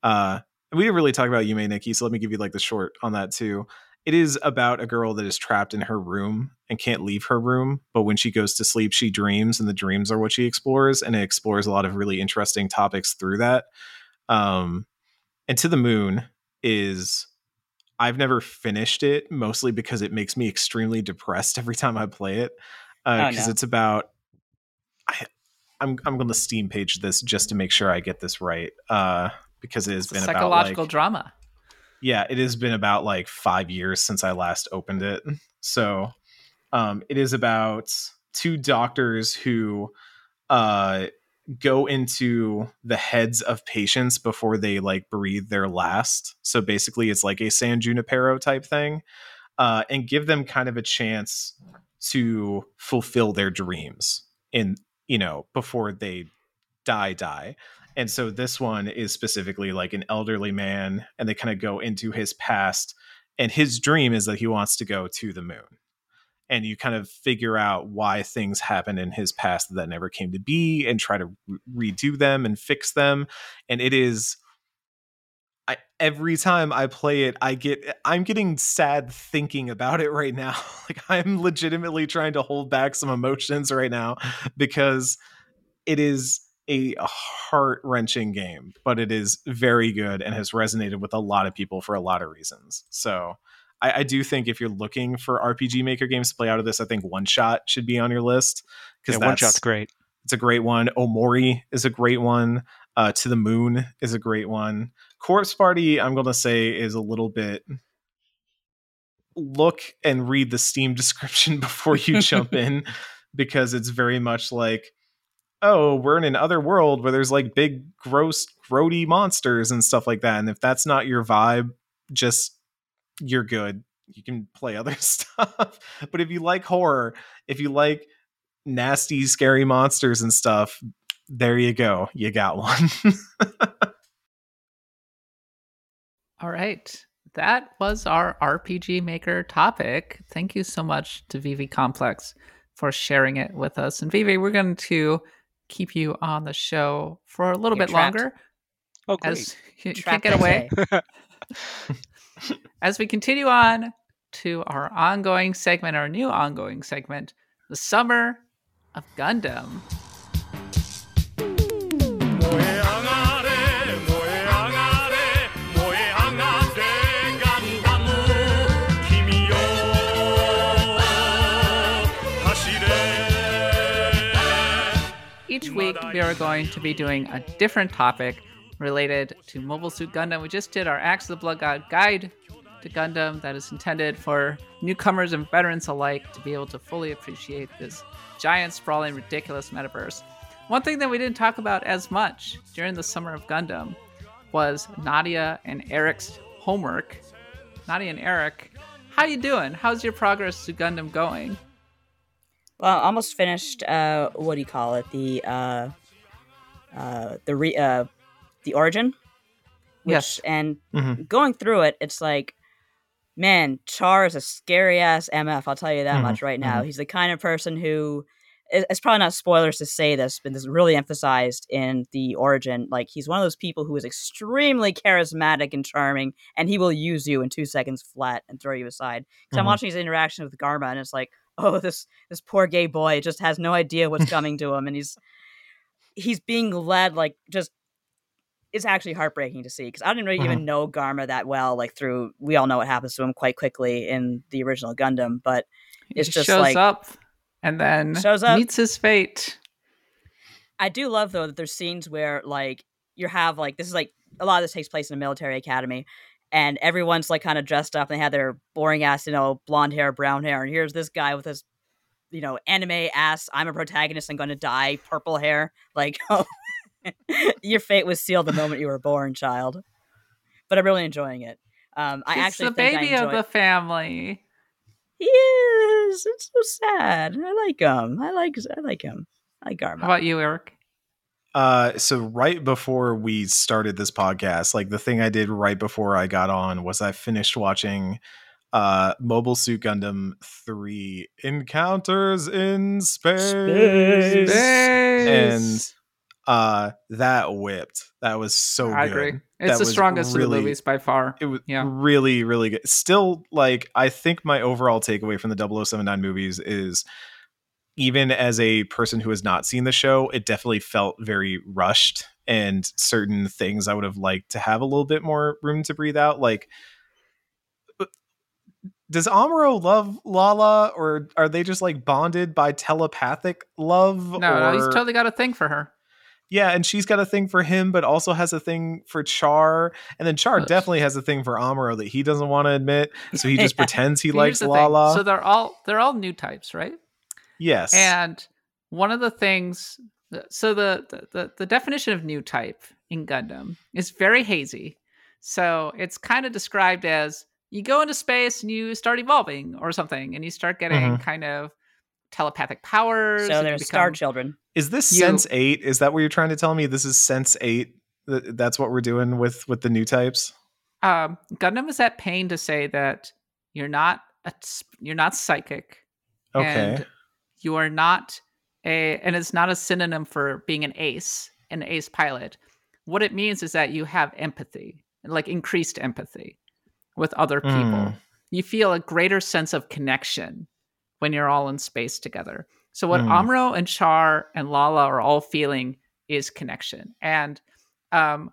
uh, we didn't really talk about Yume Nikki, so let me give you like the short on that too. It is about a girl that is trapped in her room and can't leave her room, but when she goes to sleep, she dreams, and the dreams are what she explores, and it explores a lot of really interesting topics through that. Um, and to the moon is I've never finished it, mostly because it makes me extremely depressed <laughs> every time I play it. Oh, Because no. it's about I, I'm I'm going to Steam page this just to make sure I get this right. Uh, because it has It's been psychological about like, drama. yeah, it has been about like five years since I last opened it. So, um, it is about two doctors who, uh, go into the heads of patients before they like breathe their last. So basically, it's like a San Junipero type thing, uh, and give them kind of a chance to fulfill their dreams in you know before they die die and so this one is specifically like an elderly man and they kind of go into his past and his dream is that he wants to go to the moon and you kind of figure out why things happen in his past that never came to be and try to re- redo them and fix them and it is I, every time I play it, I get I'm getting sad thinking about it right now. <laughs> like I'm legitimately trying to hold back some emotions right now because it is a heart wrenching game, but it is very good and has resonated with a lot of people for a lot of reasons. So I, I do think if you're looking for RPG Maker games to play out of this, I think One Shot should be on your list Yeah, because one that's shot's great. it's a great one. Omori is a great one. Uh, to the Moon is a great one. Corpse Party, I'm going to say, is a little bit. Look and read the Steam <laughs> description before you jump <laughs> in because it's very much like, oh, we're in another world where there's like big, gross, grody monsters and stuff like that. And if that's not your vibe, just you're good. You can play other <laughs> stuff. but if you like horror, if you like nasty, scary monsters and stuff, there you go. You got one. <laughs> All right. That was our RPG Maker topic. Thank you so much to Vivicomplex for sharing it with us. And Vivi, we're going to keep you on the show for a little You're bit trapped. longer Oh, great. as <laughs> you you can't get away. As we continue on to our ongoing segment, our new ongoing segment, the summer of Gundam. Each week, we are going to be doing a different topic related to Mobile Suit Gundam. We just did our Axe of the Blood God guide to Gundam that is intended for newcomers and veterans alike to be able to fully appreciate this giant, sprawling, ridiculous metaverse. One thing that we didn't talk about as much during the summer of Gundam was Nadia and Eric's homework. Nadia and Eric, how you doing? How's your progress to Gundam going? Well, almost finished. Uh, what do you call it? The uh, uh, the re uh, the origin. Which, Yes. And Mhm. going through it, it's like, man, Char is a scary ass MF. I'll tell you that Mhm, much right now. He's the kind of person who. It's probably not spoilers to say this, but this is really emphasized in the origin. Like he's one of those people who is extremely charismatic and charming, and he will use you in two seconds flat and throw you aside. Because I'm Mhm. watching his interaction with Garma, and it's like, <laughs> oh, this this poor gay boy just has no idea what's <laughs> coming to him, and he's he's being led like just. It's actually heartbreaking to see because I didn't really uh-huh. even know Garma that well. Like through, we all know what happens to him quite quickly in the original Gundam, but It's he just shows like- up and then Shows up. meets his fate. I do love though that there's scenes where like you have like this is like a lot of this takes place in a military academy, and everyone's like kind of dressed up and they have their boring ass you know blonde hair, brown hair, and here's this guy with this you know anime ass. I'm a protagonist. I'm going to die. Purple hair. Like <laughs> oh, <laughs> your fate was sealed the moment you were born, child. But I'm really enjoying it. Um, I He's actually the think I baby of enjoy- the family. He is. It's so sad. I like him. I like. I like him. I like Garma. How about you, Eric? Uh, so right before we started this podcast, like the thing I did right before I got on was I finished watching uh Mobile Suit Gundam 3 Encounters in Space. Space. Uh that whipped. That was so I good. agree. That It's the was strongest of the movies by far. It was Yeah. really, really good. Still, like, I think my overall takeaway from the 0079 movies is even as a person who has not seen the show, it definitely felt very rushed and certain things I would have liked to have a little bit more room to breathe out. Like, uh, does Amuro love Lalah or are they just like bonded by telepathic love? No, no, he's totally got a thing for her. Yeah, and she's got a thing for him, but also has a thing for Char. And then Char definitely has a thing for Amuro that he doesn't want to admit. <laughs> So he just Yeah. pretends he here's likes the thing. Lalah. So they're all they're all new types, right? yes. And one of the things, so the, the the the definition of new type in Gundam is very hazy. So it's kind of described as you go into space and you start evolving or something, and you start getting Mhm. kind of telepathic powers. So and you there's Star Children. is this you- Sense 8? Is that what you're trying to tell me? This is Sense 8? That's what we're doing with with the new types? um, Gundam is at pain to say that you're not a, you're not psychic. Okay. and you are not a and it's not a synonym for being an ace an ace pilot what it means is that you have empathy like increased empathy with other people Mm. you feel a greater sense of connection when you're all in space together so what Mm. amuro and char and lalah are all feeling is connection and um,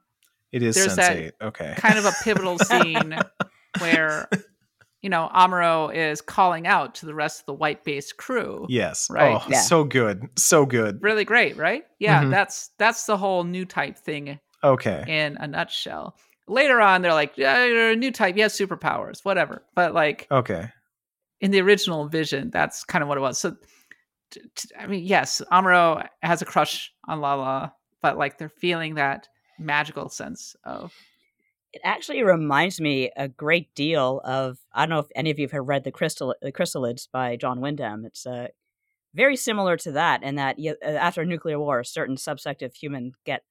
it is there's Sense that Okay. kind of a pivotal <laughs> scene where you know amuro is calling out to the rest of the white base crew yes. Right. Oh, <laughs> Yeah. so good. So good. really great right yeah Mhm. that's that's the whole new type thing Okay. in a nutshell later on they're like yeah you're a new type you have superpowers whatever but like Okay. In the original vision that's kind of what it was so t- t- i mean yes amuro has a crush on lalah but like they're feeling that magical sense of It actually reminds me a great deal of I don't know if any of you have read the Crystal the Chrysalids by John Wyndham. It's uh, very similar to that in that uh, after a nuclear war, a certain subsect of human get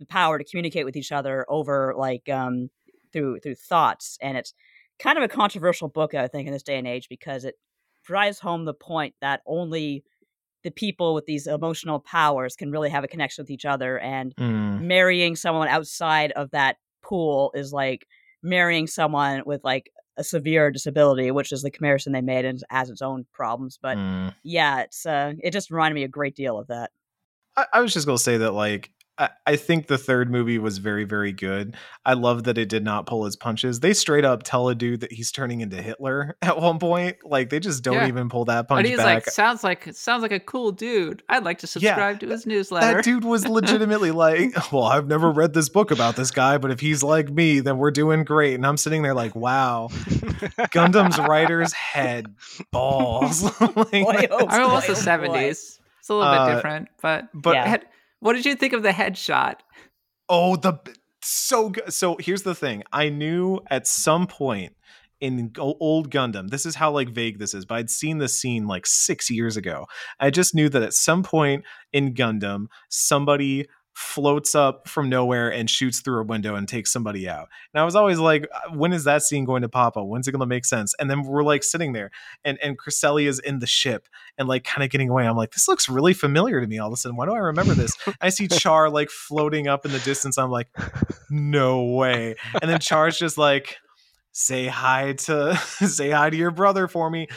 the power to communicate with each other over like um, through through thoughts, and it's kind of a controversial book I think in this day and age because it drives home the point that only the people with these emotional powers can really have a connection with each other and Mm. marrying someone outside of that pool is like marrying someone with like a severe disability, which is the comparison they made and has its own problems. But Mm. yeah, it's uh, it just reminded me a great deal of that. I, I was just gonna say that like I, I think the third movie was very, very good. I love that it did not pull his punches. They straight up tell a dude that he's turning into Hitler <laughs> at one point. Like they just don't Yeah. even pull that punch. And he's back. like, sounds like sounds like a cool dude. I'd like to subscribe to his newsletter. that dude was <laughs> legitimately like, <laughs> Well, I've never read this book about this guy, but if he's like me, then we're doing great. And I'm sitting there like, wow, Gundam's writer's head balls. Like, Boy, oh I mean, it was the oh boy. seventies. It's a little Uh, bit different, but but Yeah. head, what did you think of the headshot? Oh, the so good. So here's the thing. I knew at some point in old Gundam, this is how like vague this is, but I'd seen this scene like six years ago. I just knew that at some point in Gundam, somebody floats up from nowhere and shoots through a window and takes somebody out. And I was always like, uh, when is that scene going to pop up? When's it going to make sense? And then we're like sitting there and and Kycilia is in the ship and like kind of getting away. I'm like, this looks really familiar to me all of a sudden. Why do I remember this? I see <laughs> Char like floating up in the distance. I'm like, no way. And then Char's just like, say hi to <laughs> say hi to your brother for me.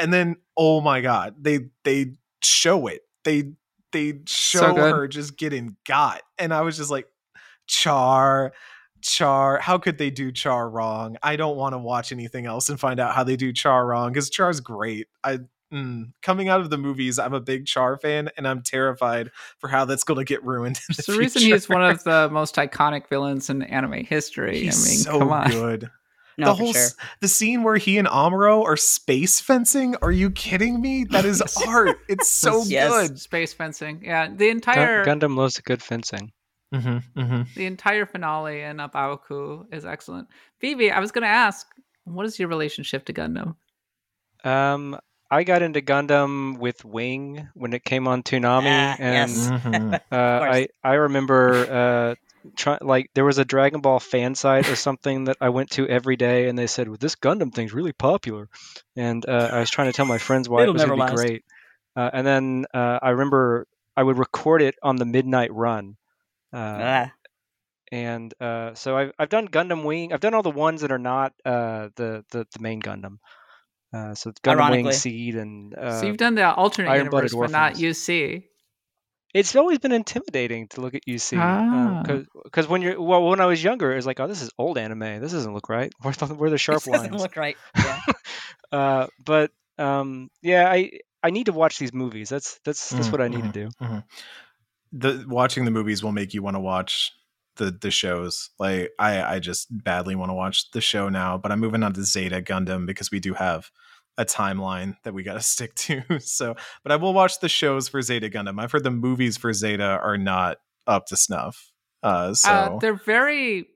And then oh my god, they they show it. They they show good. her just getting got. And I was just like, Char. Char, how could they do Char wrong? I don't want to watch anything else and find out how they do Char wrong because Char's great. I mm, coming out of the movies, I'm a big Char fan, and I'm terrified for how that's going to get ruined. In the, the reason he's one of the most iconic villains in anime history. He's I mean, so come on. good. No, the whole sure. the scene where he and Amuro are space fencing. Are you kidding me? That is <laughs> art. It's <laughs> so Yes. good. Space fencing. Yeah, the Gun- entire Gundam loves a good fencing. Mm-hmm, mm-hmm. the entire finale in A Baoa Qu is excellent. Vivi, I was going to ask, what is your relationship to Gundam? Um, I got into Gundam with Wing when it came on Toonami, Ah, and yes. Mhm. uh. I I remember uh, try, like there was a Dragon Ball fan site or something that I went to every day, and they said, well, "This Gundam thing's really popular," and uh, I was trying to tell my friends why It'll it was going to be great. Uh, and then uh, I remember I would record it on the midnight run. Uh, Ah, and uh, so I've I've done Gundam Wing. I've done all the ones that are not uh, the, the the main Gundam. Uh, so it's Gundam Ironically. Wing Seed and uh, so you've done the alternate Iron-Blooded universe, but not UC. It's always been intimidating to look at UC Ah. because when you're well when I was younger it was like oh this is old anime this doesn't look right <laughs> where the, where the sharp this doesn't look right. Yeah. <laughs> uh, but um, yeah I I need to watch these movies that's that's that's Mm, what I need mhm, to do mhm. The watching the movies will make you want to watch the the shows. Like I I just badly want to watch the show now, but I'm moving on to Zeta Gundam because we do have a timeline that we got to <laughs> stick to. So, but I will watch the shows for Zeta Gundam. I've heard the movies for Zeta are not up to snuff. Uh, so Uh, they're very.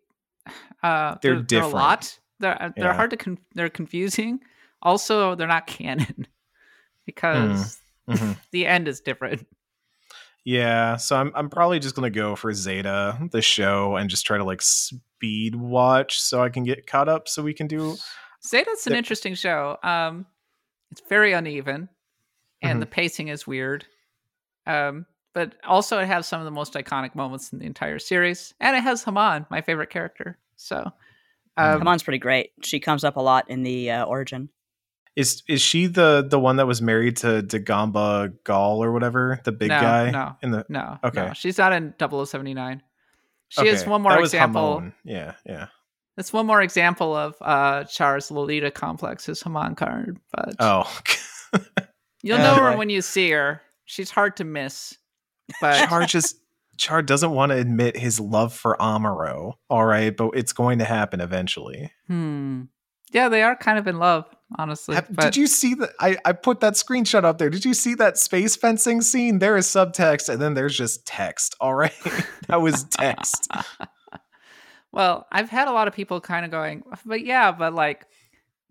Uh, They're they're, They're a different. lot. They're uh, they're Yeah. hard to. Con- they're confusing. Also, they're not canon <laughs> because Mhm. <laughs> the end is different. Yeah, so I'm I'm probably just gonna go for Zeta, the show, and just try to like speed watch so I can get caught up so we can do Zeta's an There- interesting show. Um, it's very uneven, and Mhm. the pacing is weird. Um, but also it has some of the most iconic moments in the entire series, and it has Haman, my favorite character. So, um, Haman's pretty great. She comes up a lot in the uh, origin. Is is she the the one that was married to Dagamba Gall or whatever, the big No, guy no. in the no, Okay. no, she's not in 0079. She is one more that was example. Haman. Yeah, yeah. That's one more example of uh, Char's Lolita complex, his Haman Karn. But Oh, <laughs> you'll know her when you see her. She's hard to miss. But Char just Char doesn't want to admit his love for Amuro. All right, but it's going to happen eventually. Hmm. Yeah, they are kind of in love, honestly. Have- but did you see that? I, I put that screenshot up there. Did you see that space fencing scene? There is subtext, and then there's just text. All right, <laughs> that was text. <laughs> well, I've had a lot of people kind of going, but yeah, but like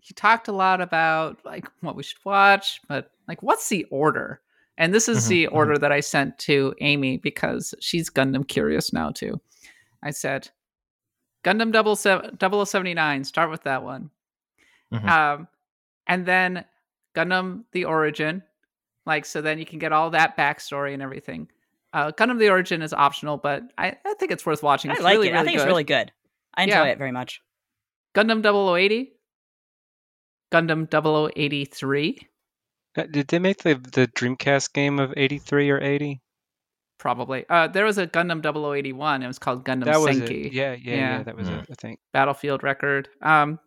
he talked a lot about like what we should watch, but like what's the order? And this is Mhm, the mhm. order that I sent to Amy because she's Gundam curious now too. I said Gundam double seven, 0079, start with that one. Mhm. Um, and then Gundam the Origin, like so then you can get all that backstory and everything. Uh, Gundam the Origin is optional, but I, I think it's worth watching. I like really, it. really I think good. it's really good. I enjoy Yeah. it very much. Gundam 0080, Gundam 0083. Uh, did they make the the Dreamcast game of '83 or '80 probably. Uh, there was a Gundam 0081. It was called Gundam that was Senki. it. Yeah, yeah, yeah, Yeah. That was Mm. it. I think. Battlefield record. Um,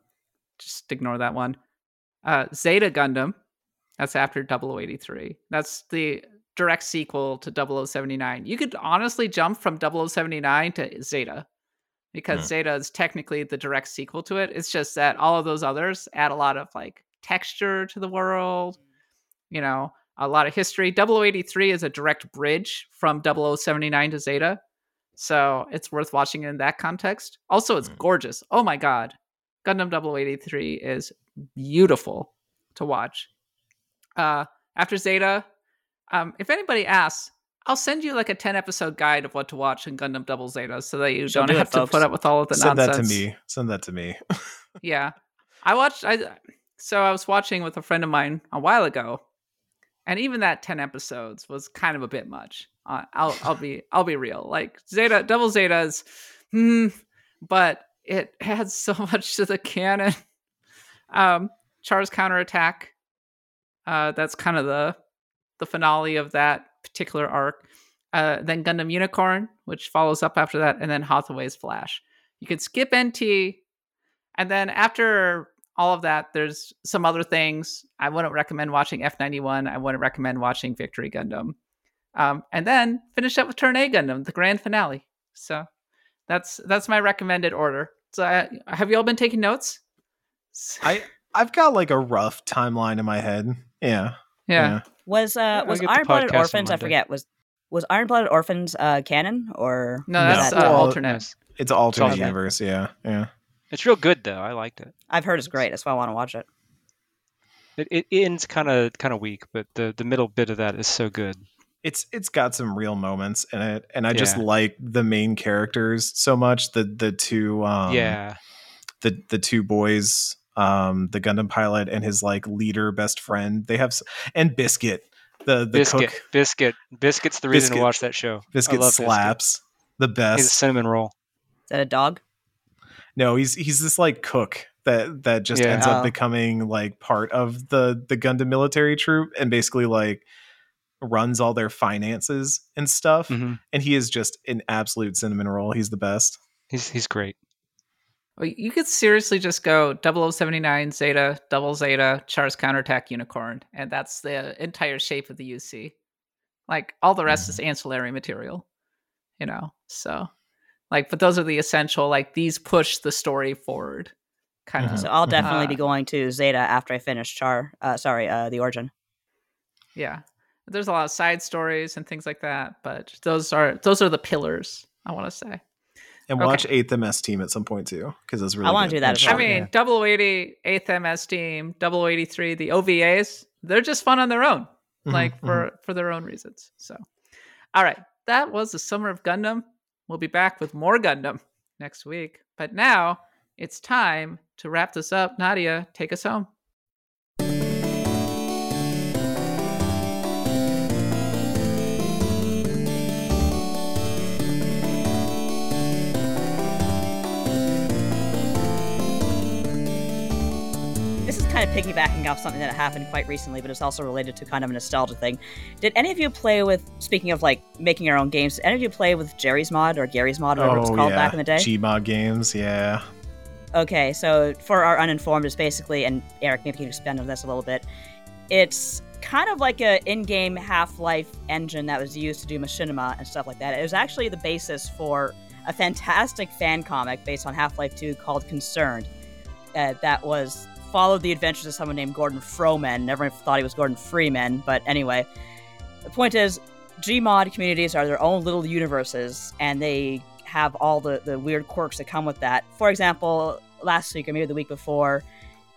just ignore that one. Uh, Zeta Gundam. That's after 0083. That's the direct sequel to 0079. You could honestly jump from 0079 to Zeta because Hmm. Zeta is technically the direct sequel to it. It's just that all of those others add a lot of like texture to the world, you know, a lot of history. 0083 is a direct bridge from 0079 to Zeta. So it's worth watching in that context. Also, it's Hmm. gorgeous. Oh my god. Gundam 0083 is beautiful to watch. Uh after Zeta, um, if anybody asks, I'll send you like a 10 episode guide of what to watch in Gundam Double Zeta so that you She'll don't do it, have to folks. put up with all of the Send nonsense. Send that to me. Send that to me. Yeah. I watched I so I was watching with a friend of mine a while ago. And even that 10 episodes was kind of a bit much. Uh, I'll I'll be I'll be real. Like Zeta Double Zeta's hmm, but it adds so <laughs> much to the canon. Um Char's counterattack. Uh that's kind of the the finale of that particular arc. Uh, then Gundam Unicorn, which follows up after that, and then Hathaway's Flash. You could skip NT, and then after all of that, there's some other things. I wouldn't recommend watching F91. I wouldn't recommend watching Victory Gundam. Um, and then finish up with Turn A Gundam, the grand finale. So that's that's my recommended order. So I, have you all been taking notes? I I've got like a rough timeline in my head. Yeah. yeah. Was uh I'll was Iron Blooded Orphans? I forget. Was was Iron Blooded Orphans uh canon or No, was that's that- uh, alternate. Yes. It's an alternate Okay. universe. Yeah. Yeah. It's real good though. I liked it. I've heard it's great. That's why I want to watch it. It, it ends kind of kind of weak, but the the middle bit of that is so good. It's it's got some real moments in it, and I just like the main characters so much. The the two um, yeah, the the two boys, um, the Gundam pilot and his like leader best friend. They have and Biscuit, the the biscuit, cook. biscuit, biscuit's the reason Biscuit. to watch that show. Biscuit I love slaps the Biscuit. He's a best. cinnamon roll. Is that a dog? No, he's he's this like cook that that just Yeah. ends up Oh. becoming like part of the the Gundam military troop and basically like runs all their finances and stuff. hmm And he is just an absolute cinnamon roll. He's the best. He's he's great. Well, You could seriously just go 0079 Zeta, Double Zeta, Char's Counterattack Unicorn, and that's the entire shape of the UC. Like all the rest is ancillary material, you know. So, like, but those are the essential. Like these push the story forward, kind of. Mhm. So I'll definitely Uh, be going to Zeta after I finish Char. Uh, sorry, uh, the Origin. Yeah, there's a lot of side stories and things like that, but those are those are the pillars. I want to say. And Okay. watch Eighth MS Team at some point too, because it's really. I wanna do that And as I well. short. mean, double eighty, eighth MS team, double eighty three, the OVAs, they're just fun on their own. Mhm, like mhm. for for their own reasons. So, all right, that was the summer of Gundam. We'll be back with more Gundam next week. But now it's time to wrap this up. Nadia, take us home. Kind of piggybacking off something that happened quite recently, but it's also related to kind of a nostalgia thing. Did any of you play with, speaking of like making your own games, did any of you play with Jerry's Mod or Gary's Mod, or whatever it was Oh, called yeah. back in the day? Gmod games, yeah. Okay, so for our uninformed, it's basically, and Eric, maybe you can expand on this a little bit. It's kind of like a in-game Half-Life engine that was used to do machinima and stuff like that. It was actually the basis for a fantastic fan comic based on Half-Life 2 called Concerned. Uh, that was followed the adventures of someone named Gordon Frohman. Never thought he was Gordon Freeman, but anyway. The point is, Gmod communities are their own little universes, and they have all the, the weird quirks that come with that. For example, last week or maybe the week before,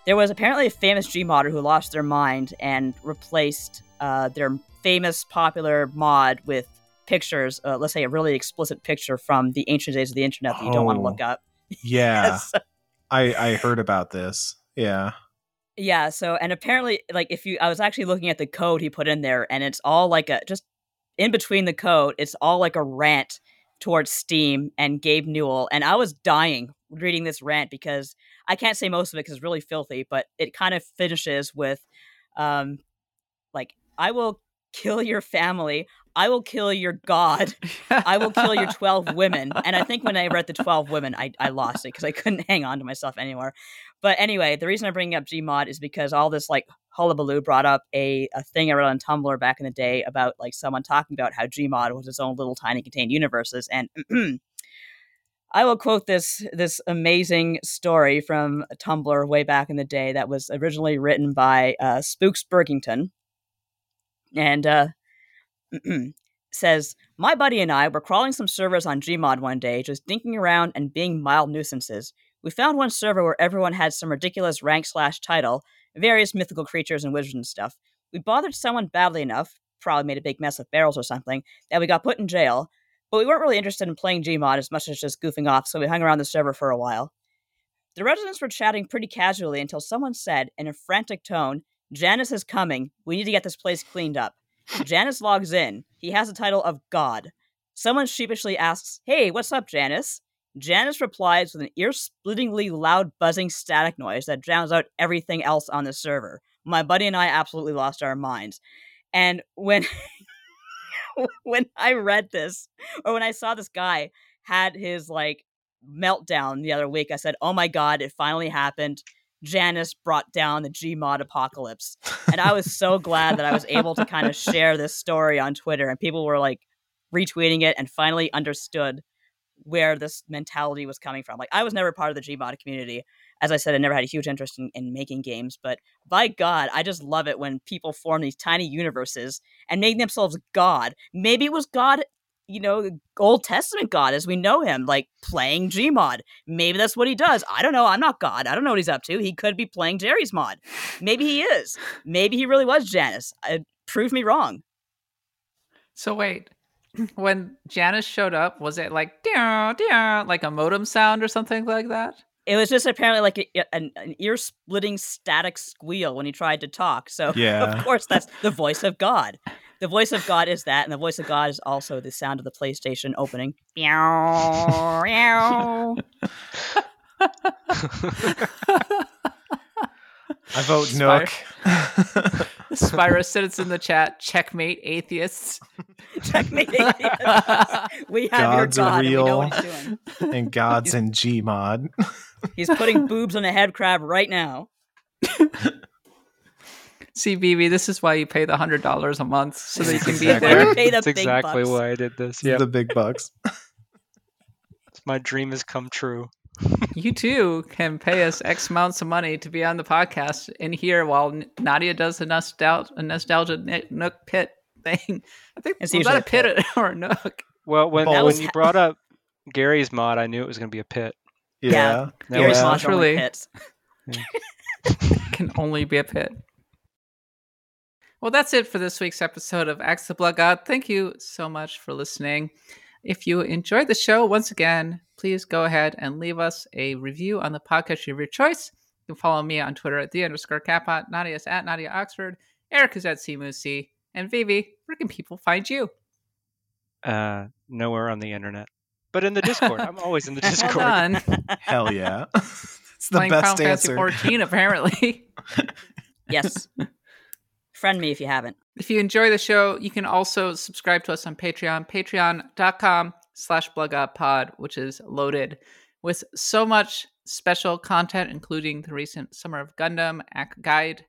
there was apparently a famous Gmodder who lost their mind and replaced uh, their famous popular mod with pictures, uh, let's say a really explicit picture from the ancient days of the internet that you don't want to Oh. look up. <laughs> Yeah. <laughs> So- I I heard about this. Yeah. Yeah, so and apparently like if you I was actually looking at the code he put in there and it's all like a just in between the code, it's all like a rant towards Steam and Gabe Newell and I was dying reading this rant because I can't say most of it cuz it's really filthy, but it kind of finishes with um like I will kill your family. I will kill your god. I will kill your 12 women. And I think when I read the 12 women, I, I lost it because I couldn't <laughs> hang on to myself anymore. But anyway, the reason I'm bringing up Gmod is because all this like hullabaloo brought up a, a thing I read on Tumblr back in the day about like someone talking about how Gmod was its own little tiny contained universes. And <clears throat> I will quote this this amazing story from Tumblr way back in the day that was originally written by uh, Spooks Burgington, and uh, <clears throat> says, "My buddy and I were crawling some servers on Gmod one day, just dinking around and being mild nuisances. We found one server where everyone had some ridiculous rank slash title, various mythical creatures and wizards and stuff. We bothered someone badly enough, probably made a big mess of barrels or something, that we got put in jail." But we weren't really interested in playing Gmod as much as just goofing off, so we hung around the server for a while. The residents were chatting pretty casually until someone said, in a frantic tone, Janus is coming. We need to get this place cleaned up. Janus logs in. He has the title of God. Someone sheepishly asks, Hey, what's up, Janus? Janus replies with an ear splittingly loud buzzing static noise that drowns out everything else on the server. My buddy and I absolutely lost our minds. And when <laughs> when I read this, or when I saw this guy had his like meltdown the other week, I said, "Oh my god, it finally happened." Janus brought down the Gmod apocalypse, and I was so glad that I was able to kind of <laughs> share this story on Twitter, and people were like retweeting it and finally understood where this mentality was coming from. Like I was never part of the Gmod community. As I said, I never had a huge interest in, in making games, but by God, I just love it when people form these tiny universes and make themselves God. Maybe it was God, you know, the Old Testament God as we know him, like playing Gmod. Maybe that's what he does. I don't know. I'm not God. I don't know what he's up to. He could be playing Jerry's mod. Maybe he is. Maybe he really was Janus. Uh, prove me wrong. So wait, <clears throat> when Janus showed up, was it like "Dear, dear," like a modem sound or something like that? It was just apparently like a, an, an ear splitting static squeal when he tried to talk. So, <laughs> Yeah. of course, that's the voice of God. The voice of God is that, and the voice of God is also the sound of the PlayStation opening. Meow, <laughs> meow. I vote Spire- Nook. Spyro <laughs> said it's in the chat. Checkmate, atheists. <laughs> Checkmate. Atheists. We have your God's a God, and we know real- what he's doing. and God's in Gmod. He's putting boobs on a head crab right now. See, Vivi, this is why you pay the hundred dollars a month so that you can be Exactly. there. Pay the That's big exactly bucks. why I did this. Yeah, The big bucks. <laughs> my dream has come true. You too can pay us X amounts of money to be on the podcast in here while Nadia does a nostalgia, a nostalgia N- Nook pit thing. I think It's was that a a pit <laughs> or a Nook? Well, when when was you brought up Gary's mod, I knew it was going to be a pit. Yeah. Yeah. Gary's was- Mod's only Naturally. hits. <laughs> can only be a pit. Well, that's it for this week's episode of Axe the Blood God. Thank you so much for listening. If you enjoyed the show, once again, please go ahead and leave us a review on the podcast of your choice. You can follow me on Twitter at the underscore Katbot, Nadia is at Nadia Oxford, Eric is at CMoosie, and Vivi, where can people find you? Uh, nowhere on the internet, but in the Discord. I'm always in the <laughs> Well Discord. done. <laughs> Hell yeah. <laughs> it's the Playing best Final Fantasy answer. 14, apparently. Yes. Friend me if you haven't. If you enjoy the show, you can also subscribe to us on Patreon, patreon.com slash bloodgodpod, which is loaded with so much special content, including the recent Summer of Gundam ac- guide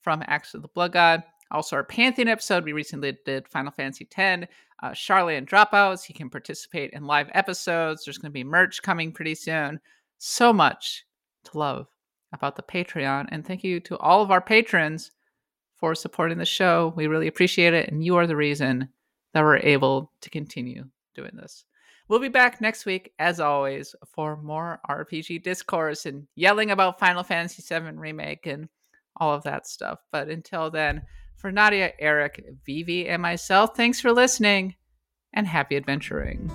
from Axe of the Blood God. Also, our Pantheon episode, we recently did Final Fantasy X. Uh, Charlotte Dropouts, you can participate in live episodes. There's going to be merch coming pretty soon. So much to love about the Patreon. And thank you to all of our patrons for supporting the show. We really appreciate it. And you are the reason that we're able to continue doing this. We'll be back next week, as always, for more RPG discourse and yelling about Final Fantasy VII Remake and all of that stuff. But until then, for Nadia, Eric, Vivi, and myself, thanks for listening and happy adventuring.